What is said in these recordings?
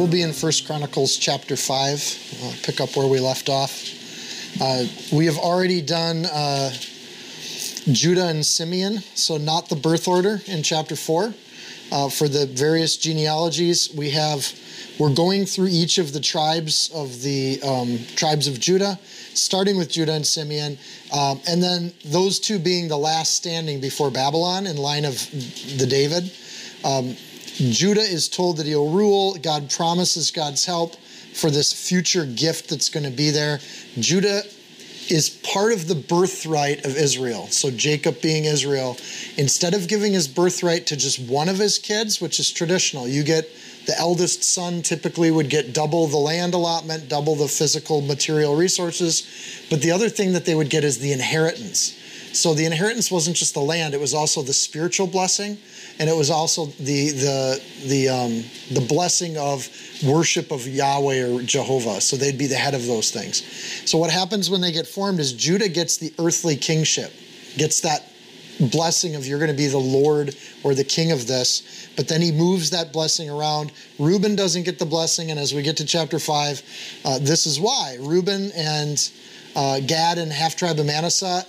We'll be in First Chronicles chapter 5. I'll pick up where we left off. Uh, we have already done uh, Judah and Simeon, so not the birth order in chapter 4. Uh, for the various genealogies, we have we're going through each of the tribes of the um, tribes of Judah, starting with Judah and Simeon, um, and then those two being the last standing before Babylon in line of the David. Um, Judah is told that he'll rule. God promises God's help for this future gift that's going to be there. Judah is part of the birthright of Israel. So, Jacob being Israel, instead of giving his birthright to just one of his kids, which is traditional, you get the eldest son typically would get double the land allotment, double the physical material resources. But the other thing that they would get is the inheritance. So, the inheritance wasn't just the land, it was also the spiritual blessing and it was also the the the um, the blessing of worship of Yahweh or Jehovah. So they'd be the head of those things. So what happens when they get formed is Judah gets the earthly kingship, gets that blessing of you're going to be the Lord or the king of this. But then he moves that blessing around. Reuben doesn't get the blessing, and as we get to chapter five, uh, this is why Reuben and uh, Gad and half tribe of Manasseh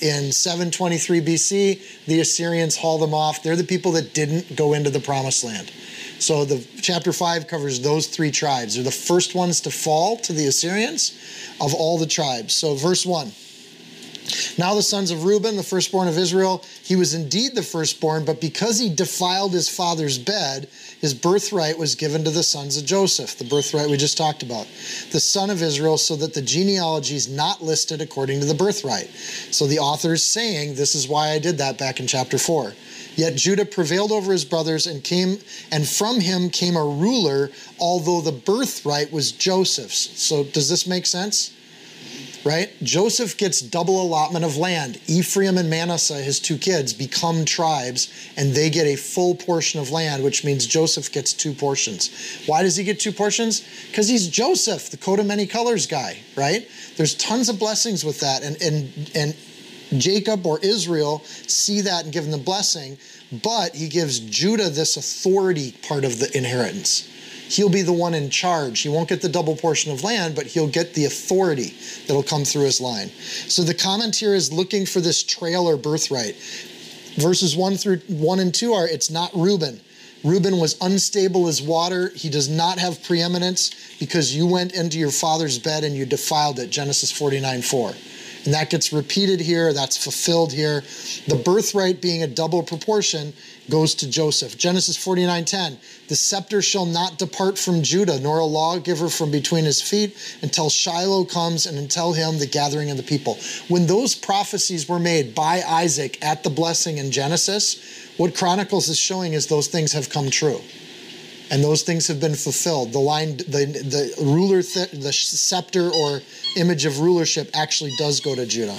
in 723 BC, the Assyrians haul them off. They're the people that didn't go into the promised land. So the chapter 5 covers those three tribes. They're the first ones to fall to the Assyrians of all the tribes. So verse 1. Now the sons of Reuben, the firstborn of Israel, he was indeed the firstborn, but because he defiled his father's bed, his birthright was given to the sons of Joseph, the birthright we just talked about, the son of Israel, so that the genealogy is not listed according to the birthright. So the author is saying, This is why I did that back in chapter 4. Yet Judah prevailed over his brothers and came, and from him came a ruler, although the birthright was Joseph's. So does this make sense? Right? Joseph gets double allotment of land. Ephraim and Manasseh, his two kids, become tribes and they get a full portion of land, which means Joseph gets two portions. Why does he get two portions? Because he's Joseph, the coat of many colors guy, right? There's tons of blessings with that. And, and, and Jacob or Israel see that and give him the blessing, but he gives Judah this authority part of the inheritance he'll be the one in charge. He won't get the double portion of land, but he'll get the authority that'll come through his line. So the comment here is looking for this trail or birthright. Verses 1 through 1 and 2 are it's not Reuben. Reuben was unstable as water. He does not have preeminence because you went into your father's bed and you defiled it. Genesis 49 4. And that gets repeated here, that's fulfilled here. The birthright being a double proportion goes to Joseph. Genesis 49:10, the scepter shall not depart from Judah, nor a lawgiver from between his feet until Shiloh comes and until him the gathering of the people. When those prophecies were made by Isaac at the blessing in Genesis, what Chronicles is showing is those things have come true and those things have been fulfilled. The line, the the ruler, th- the scepter or image of rulership actually does go to Judah.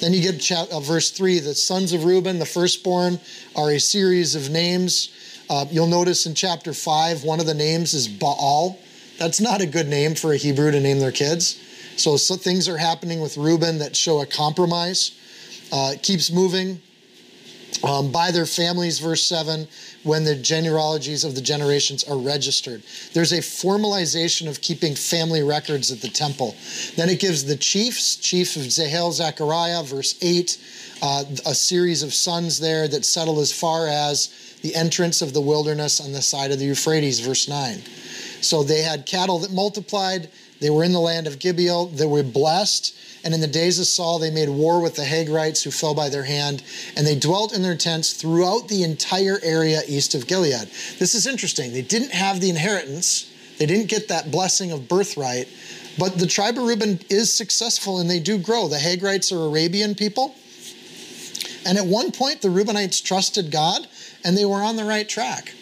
Then you get verse three: the sons of Reuben, the firstborn, are a series of names. Uh, you'll notice in chapter five, one of the names is Baal. That's not a good name for a Hebrew to name their kids. So, so things are happening with Reuben that show a compromise. Uh, keeps moving um, by their families, verse 7, when the genealogies of the generations are registered. There's a formalization of keeping family records at the temple. Then it gives the chiefs, chief of Jehiel, Zechariah, verse 8, uh, a series of sons there that settle as far as the entrance of the wilderness on the side of the Euphrates, verse 9. So they had cattle that multiplied. They were in the land of Gibeah. They were blessed and in the days of Saul, they made war with the Hagrites who fell by their hand, and they dwelt in their tents throughout the entire area east of Gilead. This is interesting. They didn't have the inheritance, they didn't get that blessing of birthright, but the tribe of Reuben is successful and they do grow. The Hagrites are Arabian people. And at one point, the Reubenites trusted God and they were on the right track.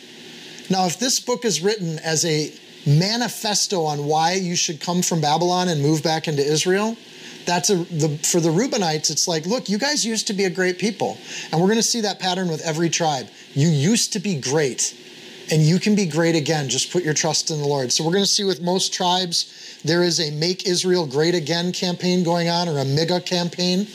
Now, if this book is written as a manifesto on why you should come from Babylon and move back into Israel, that's a the for the Reubenites, it's like, look, you guys used to be a great people. And we're going to see that pattern with every tribe. You used to be great and you can be great again. Just put your trust in the Lord. So we're going to see with most tribes, there is a Make Israel Great Again campaign going on, or a MIGA campaign,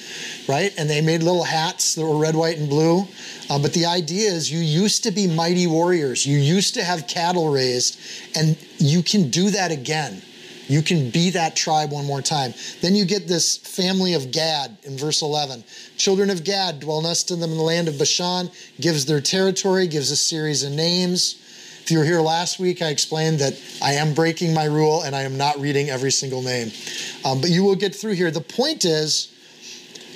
right? And they made little hats that were red, white, and blue. Uh, but the idea is you used to be mighty warriors. You used to have cattle raised, and you can do that again. You can be that tribe one more time. Then you get this family of Gad in verse 11. Children of Gad dwell nest in them in the land of Bashan, gives their territory, gives a series of names. If you were here last week, I explained that I am breaking my rule and I am not reading every single name. Um, but you will get through here. The point is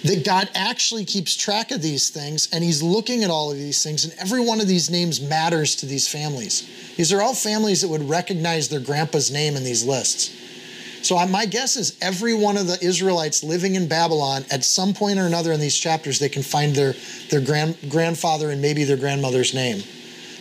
that God actually keeps track of these things and He's looking at all of these things, and every one of these names matters to these families. These are all families that would recognize their grandpa's name in these lists. So my guess is every one of the Israelites living in Babylon, at some point or another in these chapters, they can find their their grand, grandfather and maybe their grandmother's name.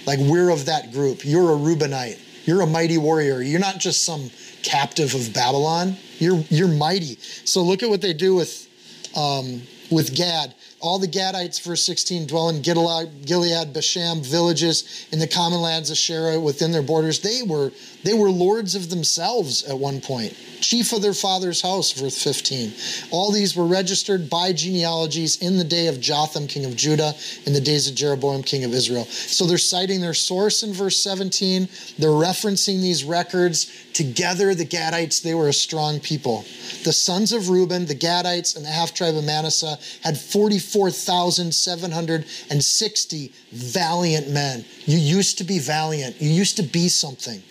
Like we're of that group. You're a Reubenite. You're a mighty warrior. You're not just some captive of Babylon. You're you're mighty. So look at what they do with um, with Gad. All the Gadites, verse 16, dwell in Gilead, Bashan villages in the common lands of Sherah within their borders. They were they were lords of themselves at one point, chief of their father's house, verse 15. All these were registered by genealogies in the day of Jotham, king of Judah, in the days of Jeroboam, king of Israel. So they're citing their source in verse 17. They're referencing these records. Together, the Gadites, they were a strong people. The sons of Reuben, the Gadites, and the half tribe of Manasseh had 44,760 valiant men. You used to be valiant, you used to be something.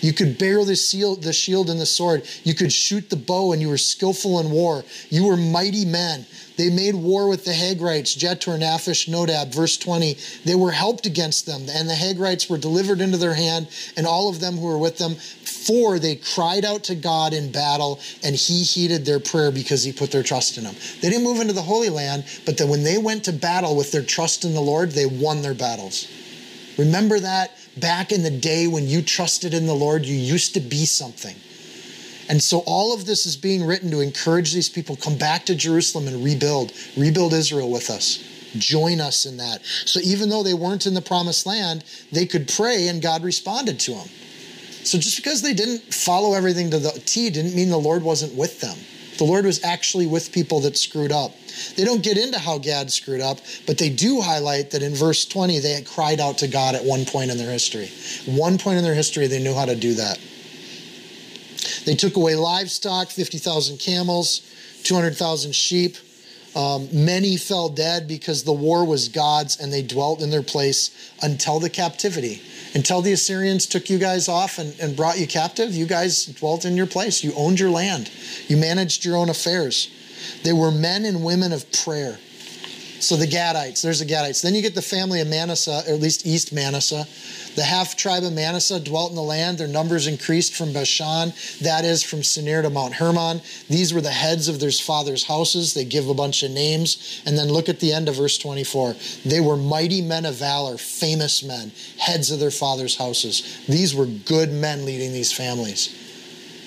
You could bear the, shield, the shield and the sword. You could shoot the bow, and you were skillful in war. You were mighty men. They made war with the Hagrites, Jetur, Naphish, Nodab. Verse 20. They were helped against them, and the Hagrites were delivered into their hand, and all of them who were with them. For they cried out to God in battle, and he heeded their prayer because he put their trust in him. They didn't move into the Holy Land, but then when they went to battle with their trust in the Lord, they won their battles. Remember that back in the day when you trusted in the Lord, you used to be something. And so all of this is being written to encourage these people come back to Jerusalem and rebuild, rebuild Israel with us. Join us in that. So even though they weren't in the promised land, they could pray and God responded to them. So just because they didn't follow everything to the T didn't mean the Lord wasn't with them. The Lord was actually with people that screwed up. They don't get into how Gad screwed up, but they do highlight that in verse 20, they had cried out to God at one point in their history. One point in their history, they knew how to do that. They took away livestock 50,000 camels, 200,000 sheep. Um, many fell dead because the war was God's and they dwelt in their place until the captivity. Until the Assyrians took you guys off and, and brought you captive, you guys dwelt in your place. You owned your land, you managed your own affairs. They were men and women of prayer. So the Gadites, there's the Gadites. Then you get the family of Manasseh, or at least East Manasseh. The half tribe of Manasseh dwelt in the land. Their numbers increased from Bashan, that is, from Senir to Mount Hermon. These were the heads of their fathers' houses. They give a bunch of names. And then look at the end of verse 24. They were mighty men of valor, famous men, heads of their fathers' houses. These were good men leading these families.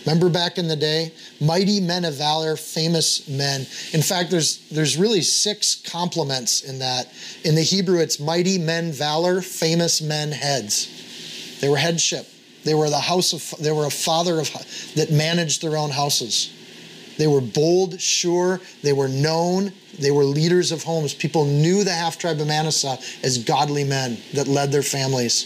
Remember back in the day? Mighty men of valor, famous men. In fact, there's there's really six complements in that. In the Hebrew, it's mighty men, valor, famous men, heads. They were headship. They were the house of they were a father of that managed their own houses. They were bold, sure, they were known, they were leaders of homes. People knew the half tribe of Manasseh as godly men that led their families.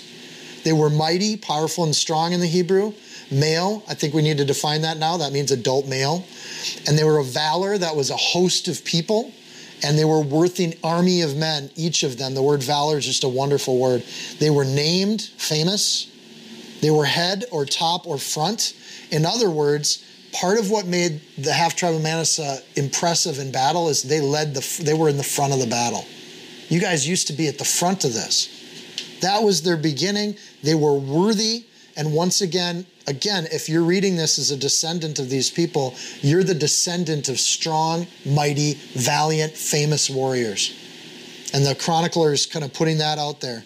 They were mighty, powerful, and strong in the Hebrew. Male, I think we need to define that now. That means adult male. And they were a valor that was a host of people. And they were worth an army of men, each of them. The word valor is just a wonderful word. They were named famous. They were head or top or front. In other words, part of what made the half tribe of Manasseh impressive in battle is they led the they were in the front of the battle. You guys used to be at the front of this. That was their beginning. They were worthy and once again, again, if you're reading this as a descendant of these people, you're the descendant of strong, mighty, valiant, famous warriors. And the chronicler is kind of putting that out there.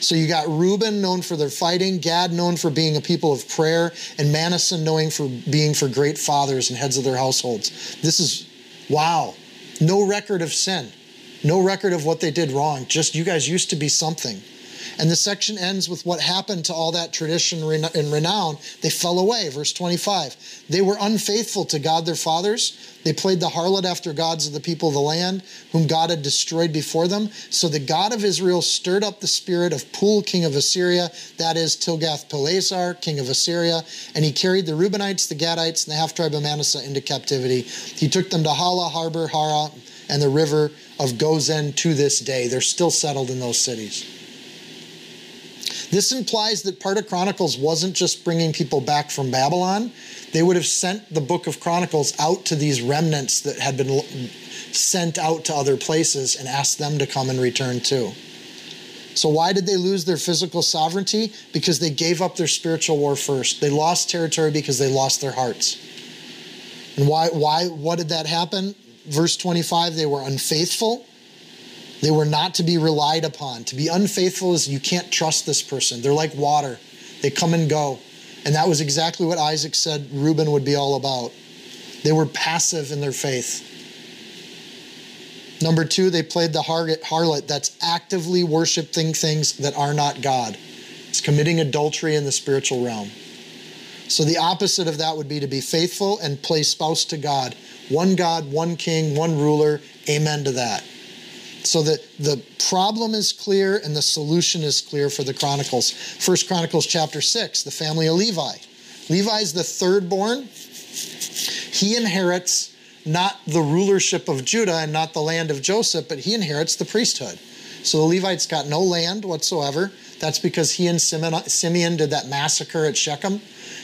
So you got Reuben known for their fighting, Gad known for being a people of prayer, and Manasseh knowing for being for great fathers and heads of their households. This is wow. No record of sin. No record of what they did wrong. Just you guys used to be something. And the section ends with what happened to all that tradition and renown. They fell away. Verse 25. They were unfaithful to God their fathers. They played the harlot after gods of the people of the land, whom God had destroyed before them. So the God of Israel stirred up the spirit of Pul, king of Assyria, that is Tilgath-Pileser, king of Assyria, and he carried the Reubenites, the Gadites, and the half tribe of Manasseh into captivity. He took them to Hala, Habor, Hara, and the river of Gozan to this day. They're still settled in those cities. This implies that part of Chronicles wasn't just bringing people back from Babylon. They would have sent the book of Chronicles out to these remnants that had been sent out to other places and asked them to come and return too. So, why did they lose their physical sovereignty? Because they gave up their spiritual war first. They lost territory because they lost their hearts. And why, why, what did that happen? Verse 25, they were unfaithful they were not to be relied upon. To be unfaithful is you can't trust this person. They're like water, they come and go. And that was exactly what Isaac said Reuben would be all about. They were passive in their faith. Number two, they played the harlot that's actively worshiping things that are not God. It's committing adultery in the spiritual realm. So the opposite of that would be to be faithful and play spouse to God. One God, one king, one ruler. Amen to that. So the, the problem is clear and the solution is clear for the Chronicles. First Chronicles chapter 6, the family of Levi. Levi is the third born. He inherits not the rulership of Judah and not the land of Joseph, but he inherits the priesthood. So the Levites got no land whatsoever. That's because he and Simeon did that massacre at Shechem.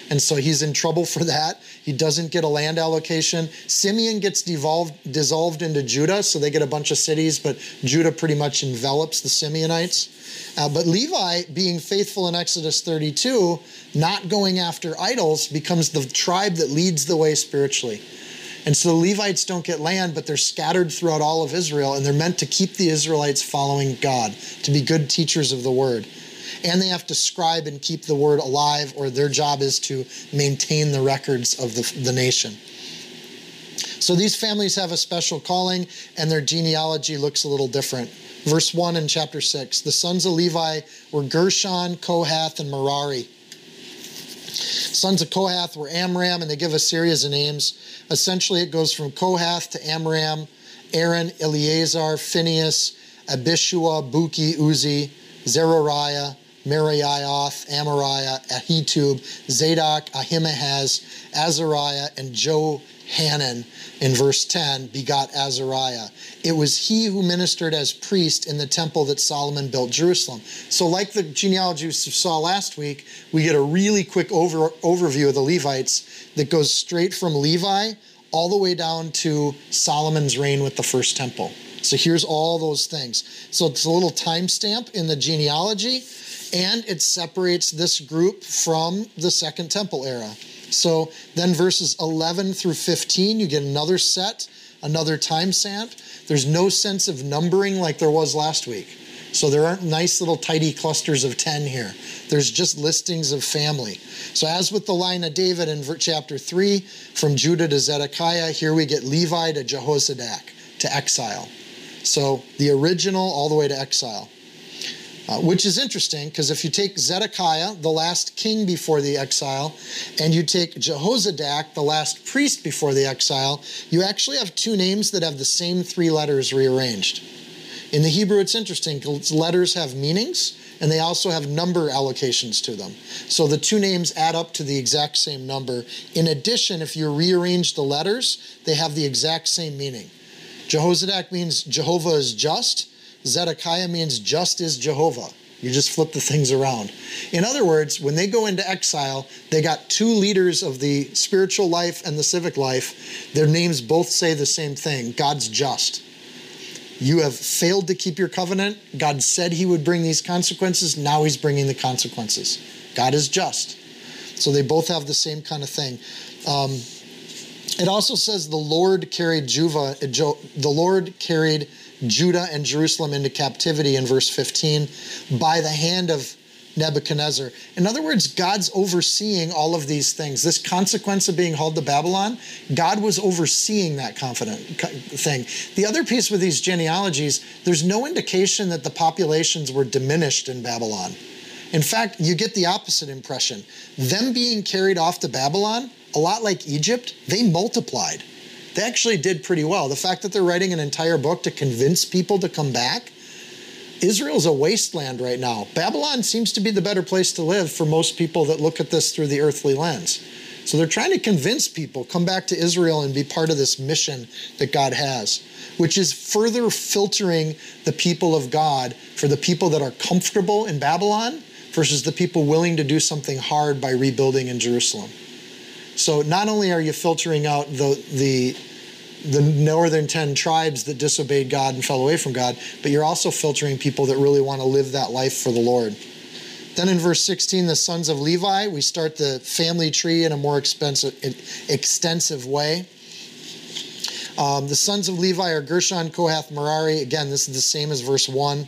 And so he's in trouble for that. He doesn't get a land allocation. Simeon gets devolved, dissolved into Judah, so they get a bunch of cities, but Judah pretty much envelops the Simeonites. Uh, but Levi, being faithful in Exodus 32, not going after idols, becomes the tribe that leads the way spiritually. And so the Levites don't get land, but they're scattered throughout all of Israel, and they're meant to keep the Israelites following God, to be good teachers of the word and they have to scribe and keep the word alive, or their job is to maintain the records of the, the nation. So these families have a special calling, and their genealogy looks a little different. Verse 1 in chapter 6 The sons of Levi were Gershon, Kohath, and Merari. Sons of Kohath were Amram, and they give a series of names. Essentially, it goes from Kohath to Amram, Aaron, Eleazar, Phinehas, Abishua, Bukki, Uzzi, Zerahiah, Meraioth, Amariah, Ahitub, Zadok, Ahimaaz, Azariah, and Johanan in verse 10 begot Azariah. It was he who ministered as priest in the temple that Solomon built Jerusalem. So, like the genealogy we saw last week, we get a really quick over, overview of the Levites that goes straight from Levi all the way down to Solomon's reign with the first temple. So here's all those things. So it's a little timestamp in the genealogy and it separates this group from the Second Temple era. So then verses 11 through 15, you get another set, another time stamp. There's no sense of numbering like there was last week. So there aren't nice little tidy clusters of 10 here. There's just listings of family. So, as with the line of David in chapter 3, from Judah to Zedekiah, here we get Levi to Jehozadak to exile. So, the original all the way to exile. Uh, which is interesting because if you take Zedekiah, the last king before the exile, and you take Jehozadak, the last priest before the exile, you actually have two names that have the same three letters rearranged. In the Hebrew, it's interesting because letters have meanings and they also have number allocations to them. So the two names add up to the exact same number. In addition, if you rearrange the letters, they have the exact same meaning. Jehozadak means Jehovah is just, Zedekiah means just is Jehovah. You just flip the things around. In other words, when they go into exile, they got two leaders of the spiritual life and the civic life. Their names both say the same thing God's just. You have failed to keep your covenant. God said he would bring these consequences. Now he's bringing the consequences. God is just. So they both have the same kind of thing. Um, it also says the Lord carried Juva, the Lord carried Judah and Jerusalem into captivity in verse 15 by the hand of Nebuchadnezzar. In other words, God's overseeing all of these things. This consequence of being hauled to Babylon, God was overseeing that confident thing. The other piece with these genealogies, there's no indication that the populations were diminished in Babylon. In fact, you get the opposite impression. Them being carried off to Babylon, a lot like Egypt, they multiplied. They actually did pretty well. The fact that they're writing an entire book to convince people to come back, Israel's a wasteland right now. Babylon seems to be the better place to live for most people that look at this through the earthly lens. So they're trying to convince people come back to Israel and be part of this mission that God has, which is further filtering the people of God for the people that are comfortable in Babylon versus the people willing to do something hard by rebuilding in Jerusalem. So not only are you filtering out the the the northern 10 tribes that disobeyed God and fell away from God, but you're also filtering people that really want to live that life for the Lord. Then in verse 16, the sons of Levi, we start the family tree in a more expensive, extensive way. Um, the sons of Levi are Gershon, Kohath, Merari. Again, this is the same as verse 1.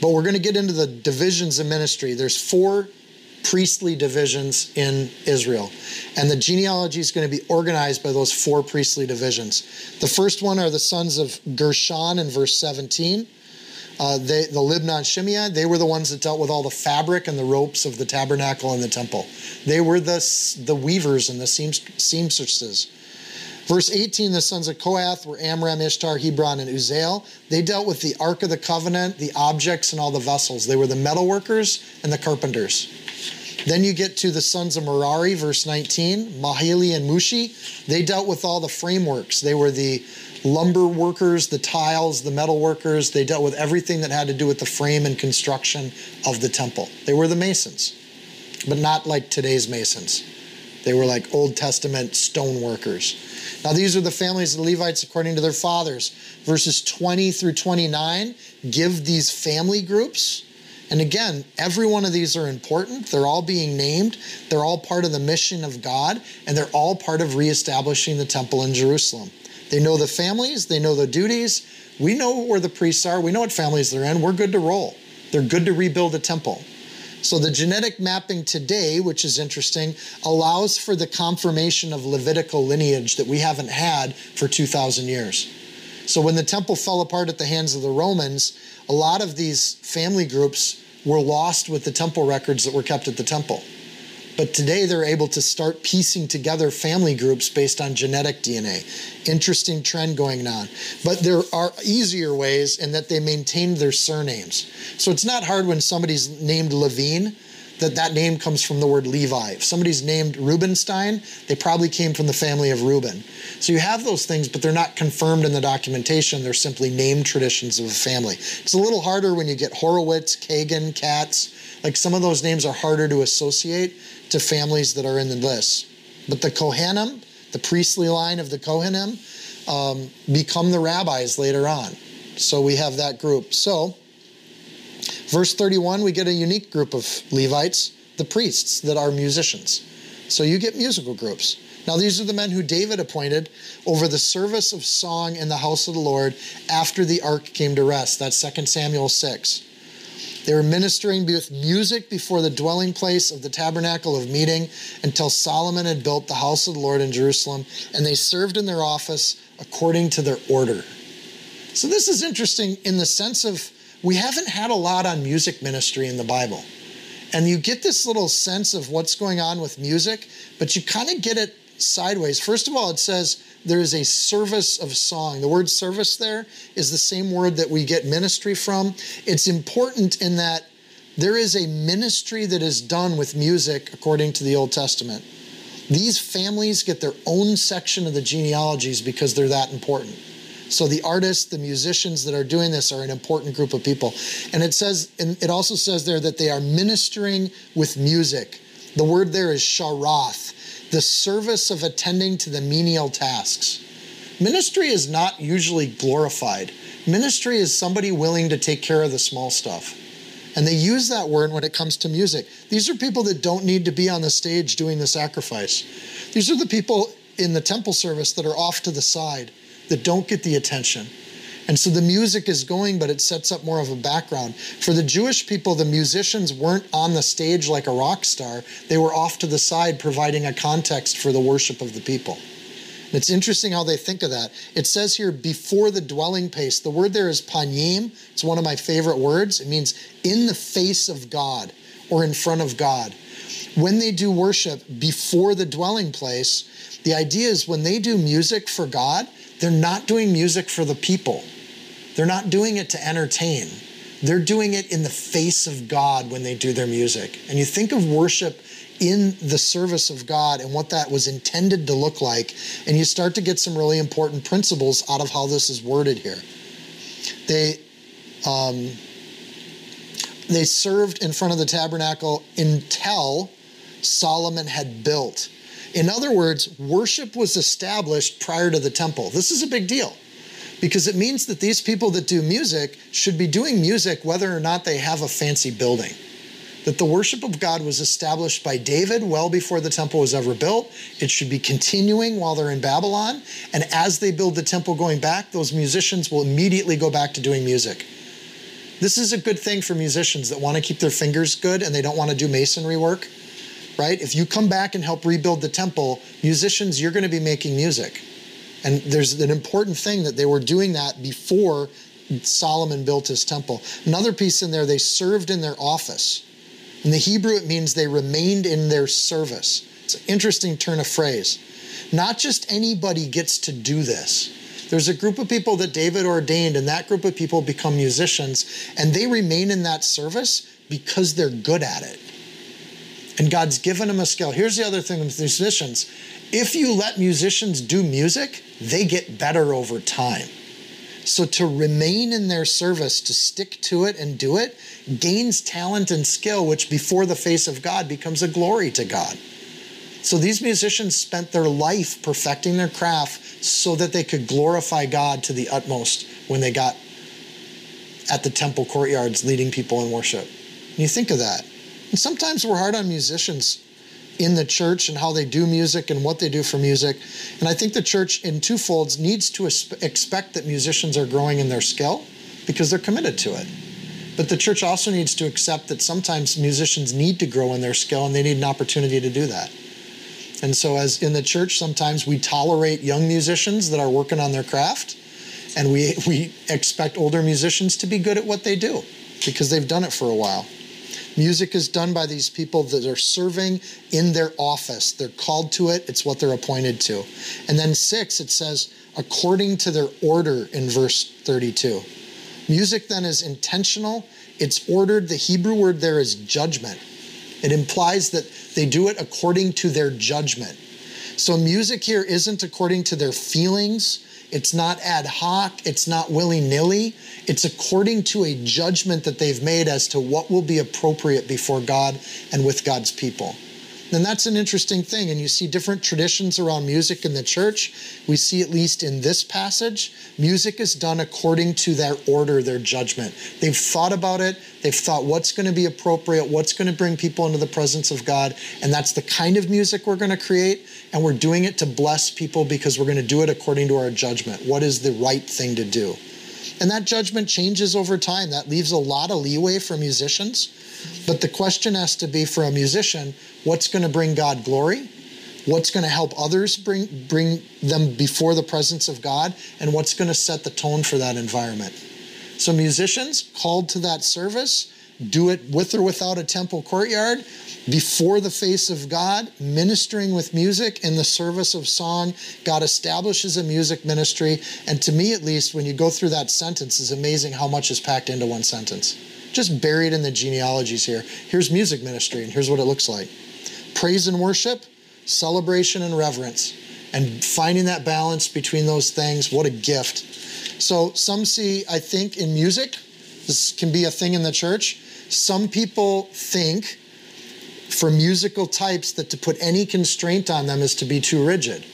But we're going to get into the divisions of ministry. There's four priestly divisions in Israel. And the genealogy is going to be organized by those four priestly divisions. The first one are the sons of Gershon in verse 17. Uh, they, the Libnah Shimei, they were the ones that dealt with all the fabric and the ropes of the tabernacle and the temple. They were the, the weavers and the seamstresses. Verse 18, the sons of Kohath were Amram, Ishtar, Hebron, and Uzziel. They dealt with the Ark of the Covenant, the objects, and all the vessels. They were the metalworkers and the carpenters. Then you get to the sons of Merari, verse 19, Mahili and Mushi. They dealt with all the frameworks. They were the lumber workers, the tiles, the metal workers. They dealt with everything that had to do with the frame and construction of the temple. They were the masons, but not like today's masons. They were like Old Testament stone workers. Now, these are the families of the Levites according to their fathers. Verses 20 through 29 give these family groups and again, every one of these are important. They're all being named. They're all part of the mission of God, and they're all part of reestablishing the temple in Jerusalem. They know the families, they know the duties. We know where the priests are, we know what families they're in. We're good to roll. They're good to rebuild a temple. So the genetic mapping today, which is interesting, allows for the confirmation of Levitical lineage that we haven't had for 2,000 years. So when the temple fell apart at the hands of the Romans, a lot of these family groups were lost with the temple records that were kept at the temple. But today they're able to start piecing together family groups based on genetic DNA. Interesting trend going on. But there are easier ways in that they maintained their surnames. So it's not hard when somebody's named Levine that that name comes from the word Levi. If somebody's named Rubenstein, they probably came from the family of Reuben. So you have those things, but they're not confirmed in the documentation. They're simply name traditions of a family. It's a little harder when you get Horowitz, Kagan, Katz. Like some of those names are harder to associate to families that are in the list. But the Kohanim, the priestly line of the Kohanim, um, become the rabbis later on. So we have that group. So Verse 31, we get a unique group of Levites, the priests that are musicians. So you get musical groups. Now, these are the men who David appointed over the service of song in the house of the Lord after the ark came to rest. That's 2 Samuel 6. They were ministering with music before the dwelling place of the tabernacle of meeting until Solomon had built the house of the Lord in Jerusalem, and they served in their office according to their order. So, this is interesting in the sense of we haven't had a lot on music ministry in the Bible. And you get this little sense of what's going on with music, but you kind of get it sideways. First of all, it says there is a service of song. The word service there is the same word that we get ministry from. It's important in that there is a ministry that is done with music according to the Old Testament. These families get their own section of the genealogies because they're that important. So the artists, the musicians that are doing this are an important group of people. And it says, and it also says there that they are ministering with music. The word there is sharath, the service of attending to the menial tasks. Ministry is not usually glorified. Ministry is somebody willing to take care of the small stuff. And they use that word when it comes to music. These are people that don't need to be on the stage doing the sacrifice. These are the people in the temple service that are off to the side that don't get the attention. And so the music is going, but it sets up more of a background. For the Jewish people, the musicians weren't on the stage like a rock star, they were off to the side providing a context for the worship of the people. And it's interesting how they think of that. It says here, before the dwelling place. The word there is panyim. It's one of my favorite words. It means in the face of God or in front of God. When they do worship before the dwelling place, the idea is when they do music for God, they're not doing music for the people. They're not doing it to entertain. They're doing it in the face of God when they do their music. And you think of worship in the service of God and what that was intended to look like, and you start to get some really important principles out of how this is worded here. They um, they served in front of the tabernacle until Solomon had built. In other words, worship was established prior to the temple. This is a big deal because it means that these people that do music should be doing music whether or not they have a fancy building. That the worship of God was established by David well before the temple was ever built. It should be continuing while they're in Babylon. And as they build the temple going back, those musicians will immediately go back to doing music. This is a good thing for musicians that want to keep their fingers good and they don't want to do masonry work, right? If you come back and help rebuild the temple, musicians, you're going to be making music. And there's an important thing that they were doing that before Solomon built his temple. Another piece in there, they served in their office. In the Hebrew, it means they remained in their service. It's an interesting turn of phrase. Not just anybody gets to do this. There's a group of people that David ordained, and that group of people become musicians, and they remain in that service because they're good at it. And God's given them a skill. Here's the other thing with musicians if you let musicians do music, they get better over time. So to remain in their service, to stick to it and do it, gains talent and skill, which before the face of God becomes a glory to God. So these musicians spent their life perfecting their craft so that they could glorify God to the utmost when they got at the temple courtyards leading people in worship. And you think of that. And sometimes we're hard on musicians in the church and how they do music and what they do for music. And I think the church, in two folds, needs to expect that musicians are growing in their skill because they're committed to it. But the church also needs to accept that sometimes musicians need to grow in their skill and they need an opportunity to do that. And so, as in the church, sometimes we tolerate young musicians that are working on their craft, and we, we expect older musicians to be good at what they do because they've done it for a while. Music is done by these people that are serving in their office. They're called to it, it's what they're appointed to. And then six, it says, according to their order in verse 32. Music then is intentional, it's ordered. The Hebrew word there is judgment. It implies that they do it according to their judgment. So music here isn't according to their feelings it's not ad hoc, it's not willy nilly. It's according to a judgment that they've made as to what will be appropriate before God and with God's people. And that's an interesting thing. And you see different traditions around music in the church. We see, at least in this passage, music is done according to their order, their judgment. They've thought about it, they've thought what's going to be appropriate, what's going to bring people into the presence of God. And that's the kind of music we're going to create. And we're doing it to bless people because we're going to do it according to our judgment. What is the right thing to do? And that judgment changes over time. That leaves a lot of leeway for musicians. But the question has to be for a musician what's going to bring God glory? What's going to help others bring, bring them before the presence of God? And what's going to set the tone for that environment? So, musicians called to that service, do it with or without a temple courtyard, before the face of God, ministering with music in the service of song. God establishes a music ministry. And to me, at least, when you go through that sentence, it's amazing how much is packed into one sentence just buried in the genealogies here. Here's music ministry, and here's what it looks like praise and worship, celebration and reverence. And finding that balance between those things, what a gift. So, some see, I think, in music, this can be a thing in the church. Some people think for musical types that to put any constraint on them is to be too rigid.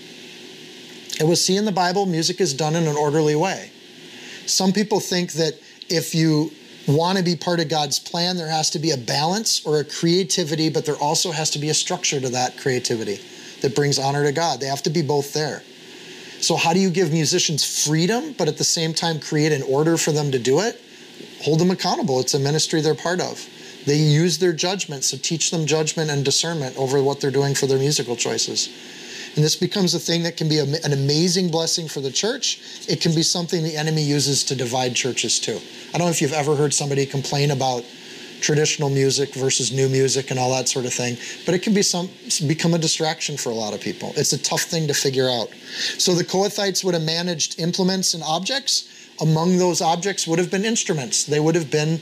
And we see in the Bible, music is done in an orderly way. Some people think that if you want to be part of God's plan, there has to be a balance or a creativity, but there also has to be a structure to that creativity that brings honor to God. They have to be both there. So, how do you give musicians freedom, but at the same time create an order for them to do it? Hold them accountable. It's a ministry they're part of. They use their judgment, so teach them judgment and discernment over what they're doing for their musical choices. And this becomes a thing that can be a, an amazing blessing for the church. It can be something the enemy uses to divide churches too. I don't know if you've ever heard somebody complain about traditional music versus new music and all that sort of thing, but it can be some become a distraction for a lot of people. It's a tough thing to figure out. So the Kohathites would have managed implements and objects. Among those objects would have been instruments. They would have been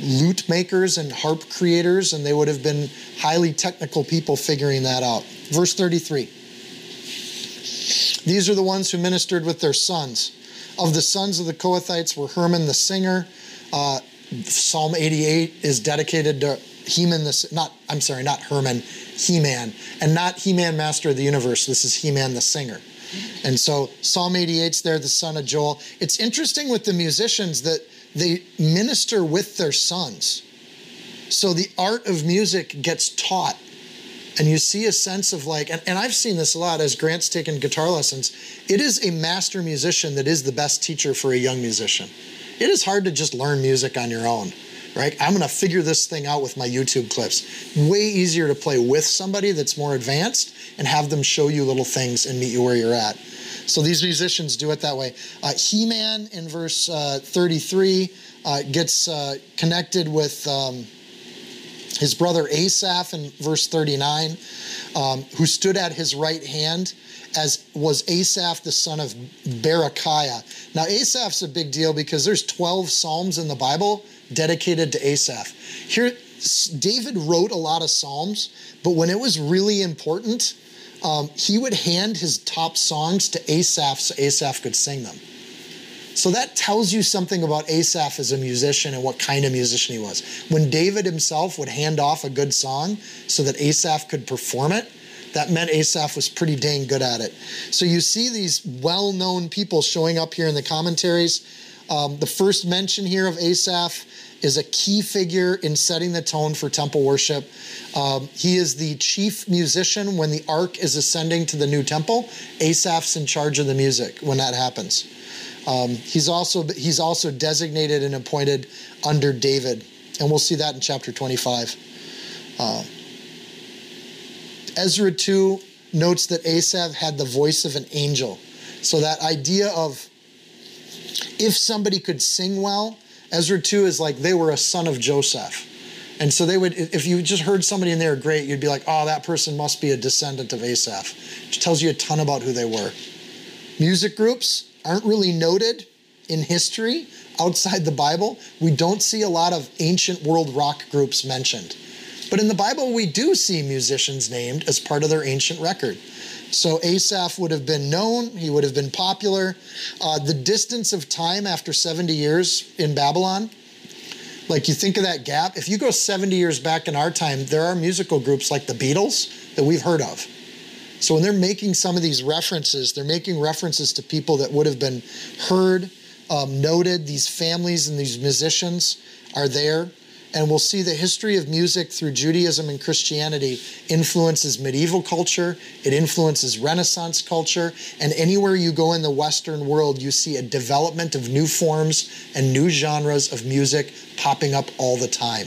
lute makers and harp creators, and they would have been highly technical people figuring that out. Verse 33. These are the ones who ministered with their sons. Of the sons of the Kohathites were Herman the singer. Uh, Psalm 88 is dedicated to Heman the not I'm sorry, not Herman, He-Man, and not He-Man Master of the Universe. This is He-Man the singer. And so Psalm 88's there, the son of Joel. It's interesting with the musicians that they minister with their sons. So the art of music gets taught. And you see a sense of like, and, and I've seen this a lot as Grant's taken guitar lessons. It is a master musician that is the best teacher for a young musician. It is hard to just learn music on your own, right? I'm gonna figure this thing out with my YouTube clips. Way easier to play with somebody that's more advanced and have them show you little things and meet you where you're at. So these musicians do it that way. Uh, he Man in verse uh, 33 uh, gets uh, connected with um, his brother Asaph in verse 39, um, who stood at his right hand as was Asaph the son of Berechiah. Now Asaph's a big deal because there's 12 psalms in the Bible dedicated to Asaph. Here David wrote a lot of psalms, but when it was really important, um, he would hand his top songs to Asaph so Asaph could sing them. So that tells you something about Asaph as a musician and what kind of musician he was. When David himself would hand off a good song so that Asaph could perform it, that meant Asaph was pretty dang good at it. So you see these well known people showing up here in the commentaries. Um, the first mention here of Asaph is a key figure in setting the tone for temple worship. Um, he is the chief musician when the ark is ascending to the new temple. Asaph's in charge of the music when that happens. Um, he's also he's also designated and appointed under David, and we'll see that in chapter 25. Uh, Ezra 2 notes that Asaph had the voice of an angel. So that idea of if somebody could sing well, Ezra 2 is like they were a son of Joseph. And so they would, if you just heard somebody in there great, you'd be like, oh, that person must be a descendant of Asaph. Which tells you a ton about who they were. Music groups aren't really noted in history outside the Bible. We don't see a lot of ancient world rock groups mentioned. But in the Bible, we do see musicians named as part of their ancient record. So Asaph would have been known, he would have been popular. Uh, the distance of time after 70 years in Babylon, like you think of that gap, if you go 70 years back in our time, there are musical groups like the Beatles that we've heard of. So when they're making some of these references, they're making references to people that would have been heard, um, noted. These families and these musicians are there and we'll see the history of music through Judaism and Christianity influences medieval culture, it influences Renaissance culture, and anywhere you go in the Western world, you see a development of new forms and new genres of music popping up all the time.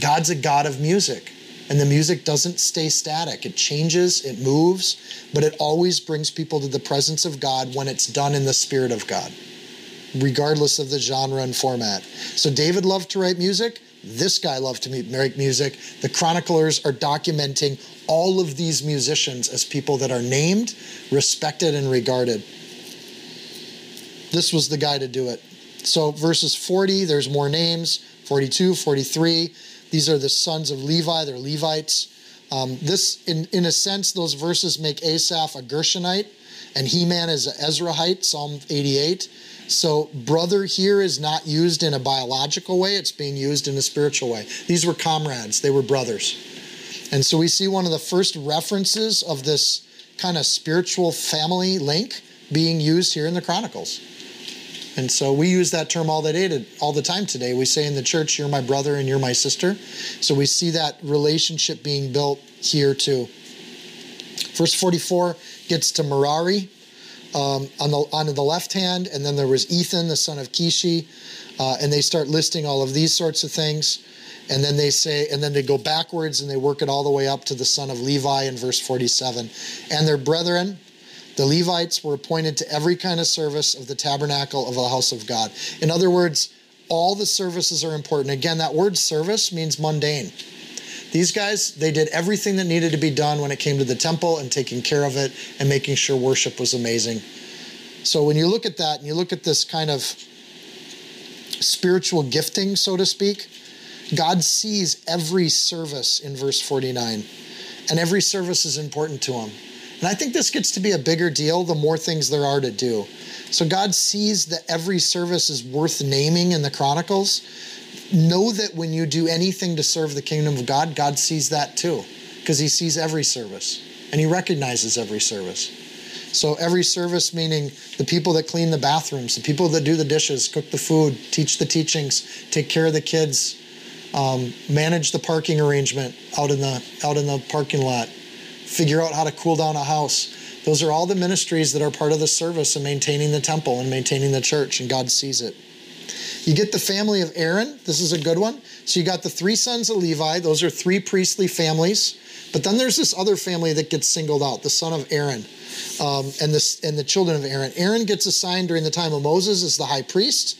God's a God of music, and the music doesn't stay static. It changes, it moves, but it always brings people to the presence of God when it's done in the Spirit of God regardless of the genre and format. So David loved to write music. This guy loved to make music. The chroniclers are documenting all of these musicians as people that are named, respected, and regarded. This was the guy to do it. So, verses 40, there's more names 42, 43. These are the sons of Levi, they're Levites. Um, this, in, in a sense, those verses make Asaph a Gershonite, and Heman is an Ezrahite, Psalm 88. So, brother here is not used in a biological way, it's being used in a spiritual way. These were comrades, they were brothers. And so, we see one of the first references of this kind of spiritual family link being used here in the Chronicles. And so we use that term all the day, all the time today. We say in the church, "You're my brother and you're my sister." So we see that relationship being built here too. Verse 44 gets to Merari. Um, on the on the left hand, and then there was Ethan, the son of Kishi, uh, and they start listing all of these sorts of things, and then they say, and then they go backwards and they work it all the way up to the son of Levi in verse 47, and their brethren. The Levites were appointed to every kind of service of the tabernacle of the house of God. In other words, all the services are important. Again, that word service means mundane. These guys, they did everything that needed to be done when it came to the temple and taking care of it and making sure worship was amazing. So when you look at that and you look at this kind of spiritual gifting, so to speak, God sees every service in verse 49, and every service is important to him. And I think this gets to be a bigger deal the more things there are to do. So God sees that every service is worth naming in the Chronicles know that when you do anything to serve the kingdom of God, God sees that too, because He sees every service and He recognizes every service. So, every service meaning the people that clean the bathrooms, the people that do the dishes, cook the food, teach the teachings, take care of the kids, um, manage the parking arrangement out in the out in the parking lot, figure out how to cool down a house. Those are all the ministries that are part of the service and maintaining the temple and maintaining the church, and God sees it. You get the family of Aaron. This is a good one. So you got the three sons of Levi. Those are three priestly families. But then there's this other family that gets singled out, the son of Aaron, um, and this and the children of Aaron. Aaron gets assigned during the time of Moses as the high priest.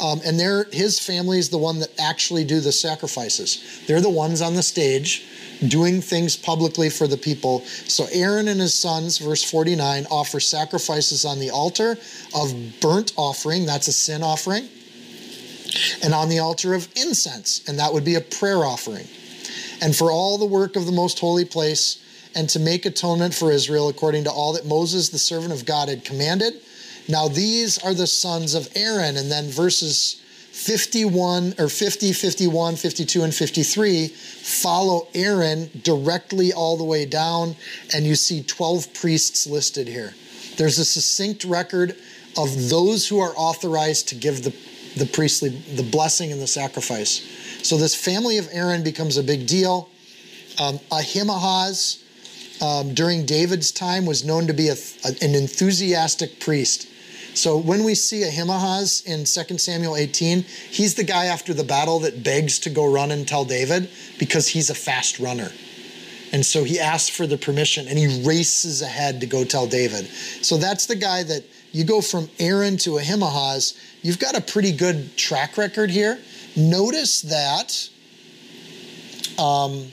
Um, and their his family is the one that actually do the sacrifices. They're the ones on the stage doing things publicly for the people. So Aaron and his sons, verse 49, offer sacrifices on the altar of burnt offering. That's a sin offering and on the altar of incense, and that would be a prayer offering. And for all the work of the most holy place, and to make atonement for Israel according to all that Moses, the servant of God, had commanded. Now these are the sons of Aaron. And then verses 51 or 50, 51, 52, and 53 follow Aaron directly all the way down, and you see 12 priests listed here. There's a succinct record of those who are authorized to give the the priestly, the blessing and the sacrifice. So this family of Aaron becomes a big deal. Um, Ahimaaz, um, during David's time, was known to be a, a, an enthusiastic priest. So when we see Ahimaaz in 2 Samuel 18, he's the guy after the battle that begs to go run and tell David because he's a fast runner. And so he asks for the permission and he races ahead to go tell David. So that's the guy that you go from Aaron to Ahimaaz, you've got a pretty good track record here. Notice that, um,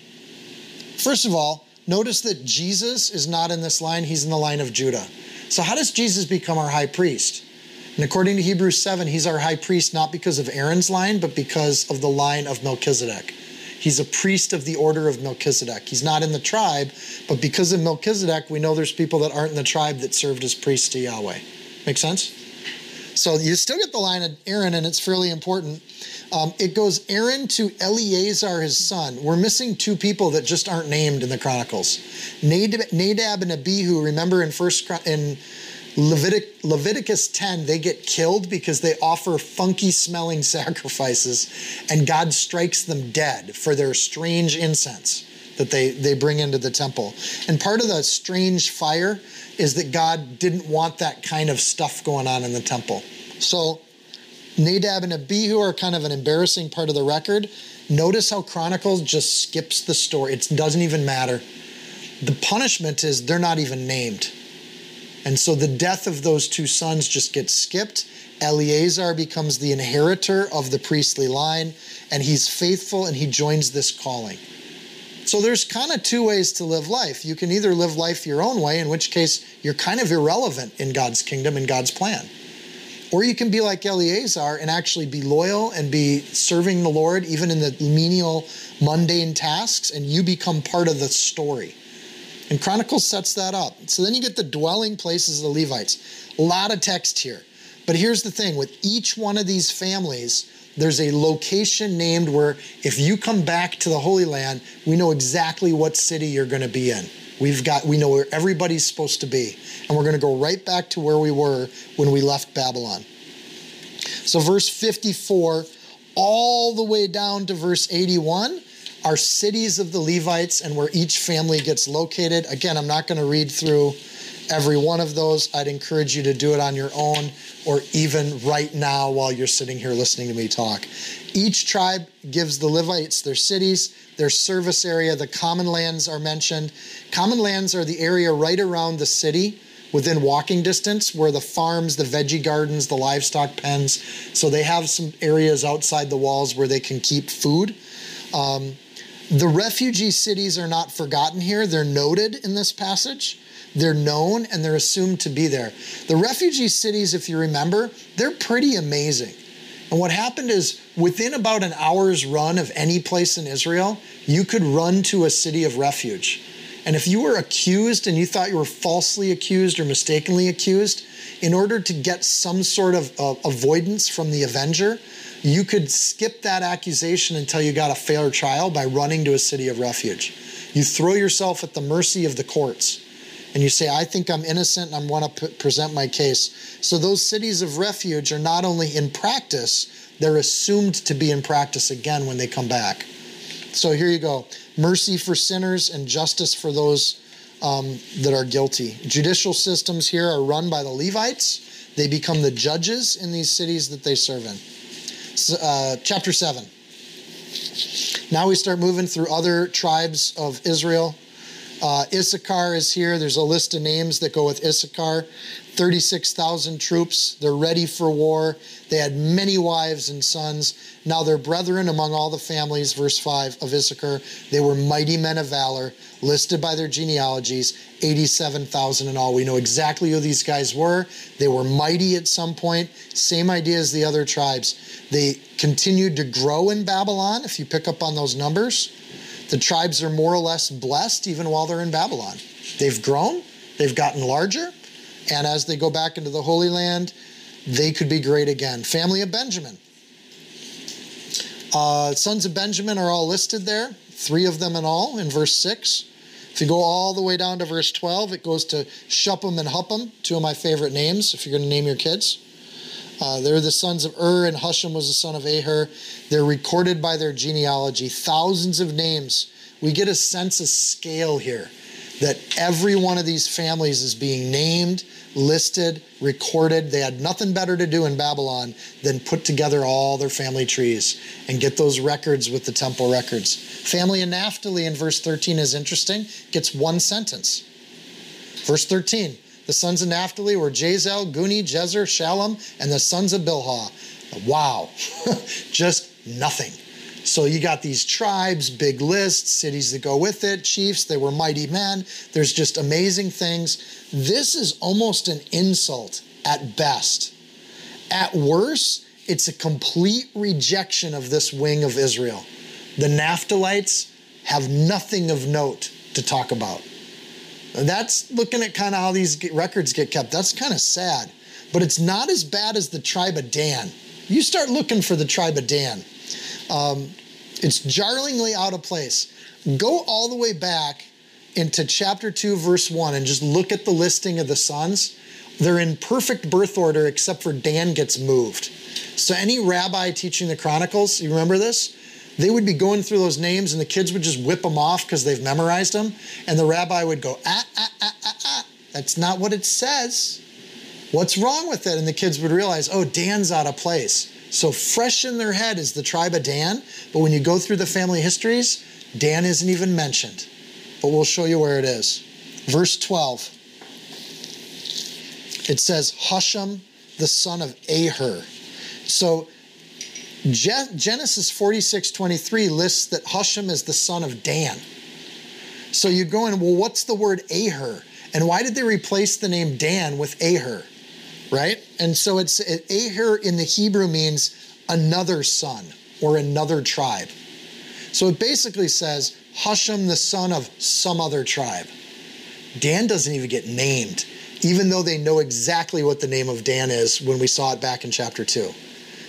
first of all, notice that Jesus is not in this line, he's in the line of Judah. So, how does Jesus become our high priest? And according to Hebrews 7, he's our high priest not because of Aaron's line, but because of the line of Melchizedek. He's a priest of the order of Melchizedek. He's not in the tribe, but because of Melchizedek, we know there's people that aren't in the tribe that served as priests to Yahweh. Make sense? So you still get the line of Aaron, and it's fairly important. Um, it goes Aaron to Eleazar, his son. We're missing two people that just aren't named in the Chronicles. Nadab, and Abihu. Remember in first in Levitic, Leviticus 10, they get killed because they offer funky smelling sacrifices, and God strikes them dead for their strange incense that they, they bring into the temple. And part of the strange fire is that God didn't want that kind of stuff going on in the temple. So Nadab and Abihu are kind of an embarrassing part of the record. Notice how Chronicles just skips the story. It doesn't even matter. The punishment is they're not even named. And so the death of those two sons just gets skipped. Eleazar becomes the inheritor of the priestly line, and he's faithful and he joins this calling. So there's kind of two ways to live life. You can either live life your own way, in which case you're kind of irrelevant in God's kingdom and God's plan. Or you can be like Eleazar and actually be loyal and be serving the Lord even in the menial, mundane tasks, and you become part of the story. And Chronicles sets that up. So then you get the dwelling places of the Levites. A lot of text here. But here's the thing with each one of these families, there's a location named where if you come back to the Holy Land, we know exactly what city you're going to be in. We've got we know where everybody's supposed to be. And we're going to go right back to where we were when we left Babylon. So verse 54 all the way down to verse 81 are cities of the Levites and where each family gets located. Again, I'm not going to read through every one of those. I'd encourage you to do it on your own or even right now while you're sitting here listening to me talk. Each tribe gives the Levites their cities, their service area. The common lands are mentioned. Common lands are the area right around the city within walking distance where the farms, the veggie gardens, the livestock pens. So they have some areas outside the walls where they can keep food. Um, the refugee cities are not forgotten here, they're noted in this passage. They're known and they're assumed to be there. The refugee cities, if you remember, they're pretty amazing. And what happened is within about an hour's run of any place in Israel, you could run to a city of refuge. And if you were accused and you thought you were falsely accused or mistakenly accused, in order to get some sort of uh, avoidance from the avenger, you could skip that accusation until you got a fair trial by running to a city of refuge. You throw yourself at the mercy of the courts and you say, I think I'm innocent and I want to p- present my case. So those cities of refuge are not only in practice, they're assumed to be in practice again when they come back. So here you go mercy for sinners and justice for those um, that are guilty. Judicial systems here are run by the Levites, they become the judges in these cities that they serve in. Uh, chapter 7. Now we start moving through other tribes of Israel. Uh, Issachar is here. There's a list of names that go with Issachar. 36,000 troops. They're ready for war. They had many wives and sons. Now their brethren among all the families, verse 5 of Issachar, they were mighty men of valor, listed by their genealogies, 87,000 in all. We know exactly who these guys were. They were mighty at some point. Same idea as the other tribes. They continued to grow in Babylon, if you pick up on those numbers. The tribes are more or less blessed even while they're in Babylon. They've grown, they've gotten larger, and as they go back into the Holy Land, they could be great again. Family of Benjamin. Uh, sons of Benjamin are all listed there, three of them in all, in verse 6. If you go all the way down to verse 12, it goes to Shuppim and Huppim, two of my favorite names if you're going to name your kids. Uh, they're the sons of Ur, and Husham was the son of Aher. They're recorded by their genealogy, thousands of names. We get a sense of scale here that every one of these families is being named, listed, recorded. They had nothing better to do in Babylon than put together all their family trees and get those records with the temple records. Family of Naphtali in verse 13 is interesting, gets one sentence. Verse 13 the sons of Naphtali were Jazel, Guni, Jezer, Shallum, and the sons of Bilhah. Wow, just nothing. So you got these tribes, big lists, cities that go with it, chiefs, they were mighty men. There's just amazing things. This is almost an insult at best. At worst, it's a complete rejection of this wing of Israel. The Naphtalites have nothing of note to talk about. That's looking at kind of how these records get kept. That's kind of sad. But it's not as bad as the tribe of Dan. You start looking for the tribe of Dan. Um, it's jarringly out of place. Go all the way back into chapter 2, verse 1, and just look at the listing of the sons. They're in perfect birth order except for Dan gets moved. So, any rabbi teaching the Chronicles, you remember this? They would be going through those names and the kids would just whip them off because they've memorized them. And the rabbi would go, ah, ah, ah, ah, ah. That's not what it says. What's wrong with it? And the kids would realize, oh, Dan's out of place. So fresh in their head is the tribe of Dan, but when you go through the family histories, Dan isn't even mentioned. But we'll show you where it is. Verse 12. It says, Husham, the son of Aher. So Genesis 46 23 lists that Husham is the son of Dan. So you're going, well, what's the word Aher? And why did they replace the name Dan with Aher? Right? And so it's it, Aher in the Hebrew means another son or another tribe. So it basically says Husham, the son of some other tribe. Dan doesn't even get named, even though they know exactly what the name of Dan is when we saw it back in chapter 2.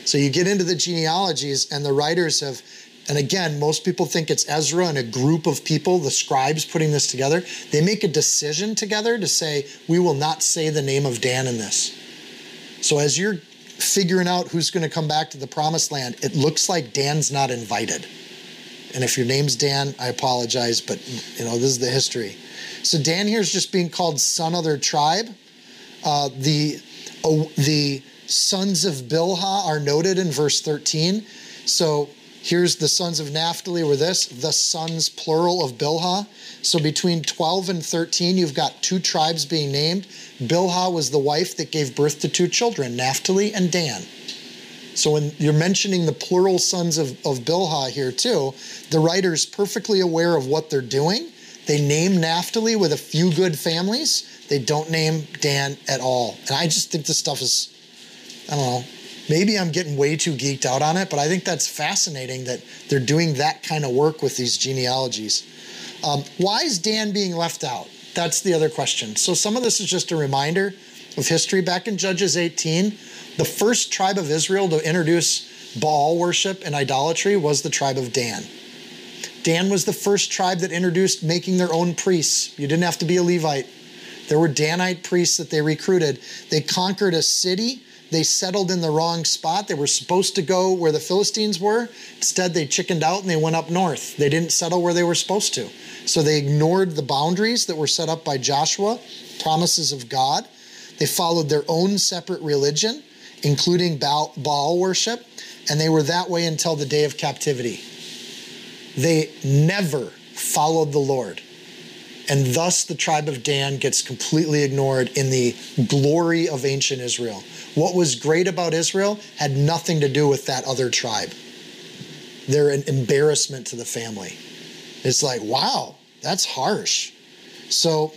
So you get into the genealogies, and the writers have, and again, most people think it's Ezra and a group of people, the scribes putting this together. They make a decision together to say, we will not say the name of Dan in this. So as you're figuring out who's going to come back to the promised land, it looks like Dan's not invited. And if your name's Dan, I apologize, but you know, this is the history. So Dan here is just being called son of their tribe. Uh, the uh, the sons of Bilhah are noted in verse 13. So here's the sons of Naphtali were this, the sons plural of Bilhah. So between 12 and 13, you've got two tribes being named. Bilhah was the wife that gave birth to two children, Naphtali and Dan. So when you're mentioning the plural sons of, of Bilhah here too, the writer's perfectly aware of what they're doing. They name Naphtali with a few good families. They don't name Dan at all. And I just think this stuff is, I don't know, maybe I'm getting way too geeked out on it, but I think that's fascinating that they're doing that kind of work with these genealogies. Um, why is Dan being left out? That's the other question. So some of this is just a reminder of history. Back in Judges 18, the first tribe of Israel to introduce Baal worship and idolatry was the tribe of Dan. Dan was the first tribe that introduced making their own priests. You didn't have to be a Levite. There were Danite priests that they recruited. They conquered a city. They settled in the wrong spot. They were supposed to go where the Philistines were. Instead, they chickened out and they went up north. They didn't settle where they were supposed to. So they ignored the boundaries that were set up by Joshua, promises of God. They followed their own separate religion, including Baal worship, and they were that way until the day of captivity. They never followed the Lord. And thus the tribe of Dan gets completely ignored in the glory of ancient Israel. What was great about Israel had nothing to do with that other tribe. They're an embarrassment to the family. It's like, wow, that's harsh. So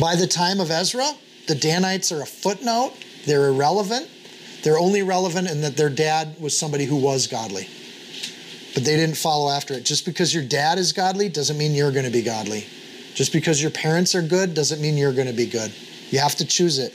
by the time of Ezra, the Danites are a footnote, they're irrelevant. They're only relevant in that their dad was somebody who was godly. But they didn't follow after it. Just because your dad is godly doesn't mean you're going to be godly. Just because your parents are good doesn't mean you're going to be good. You have to choose it.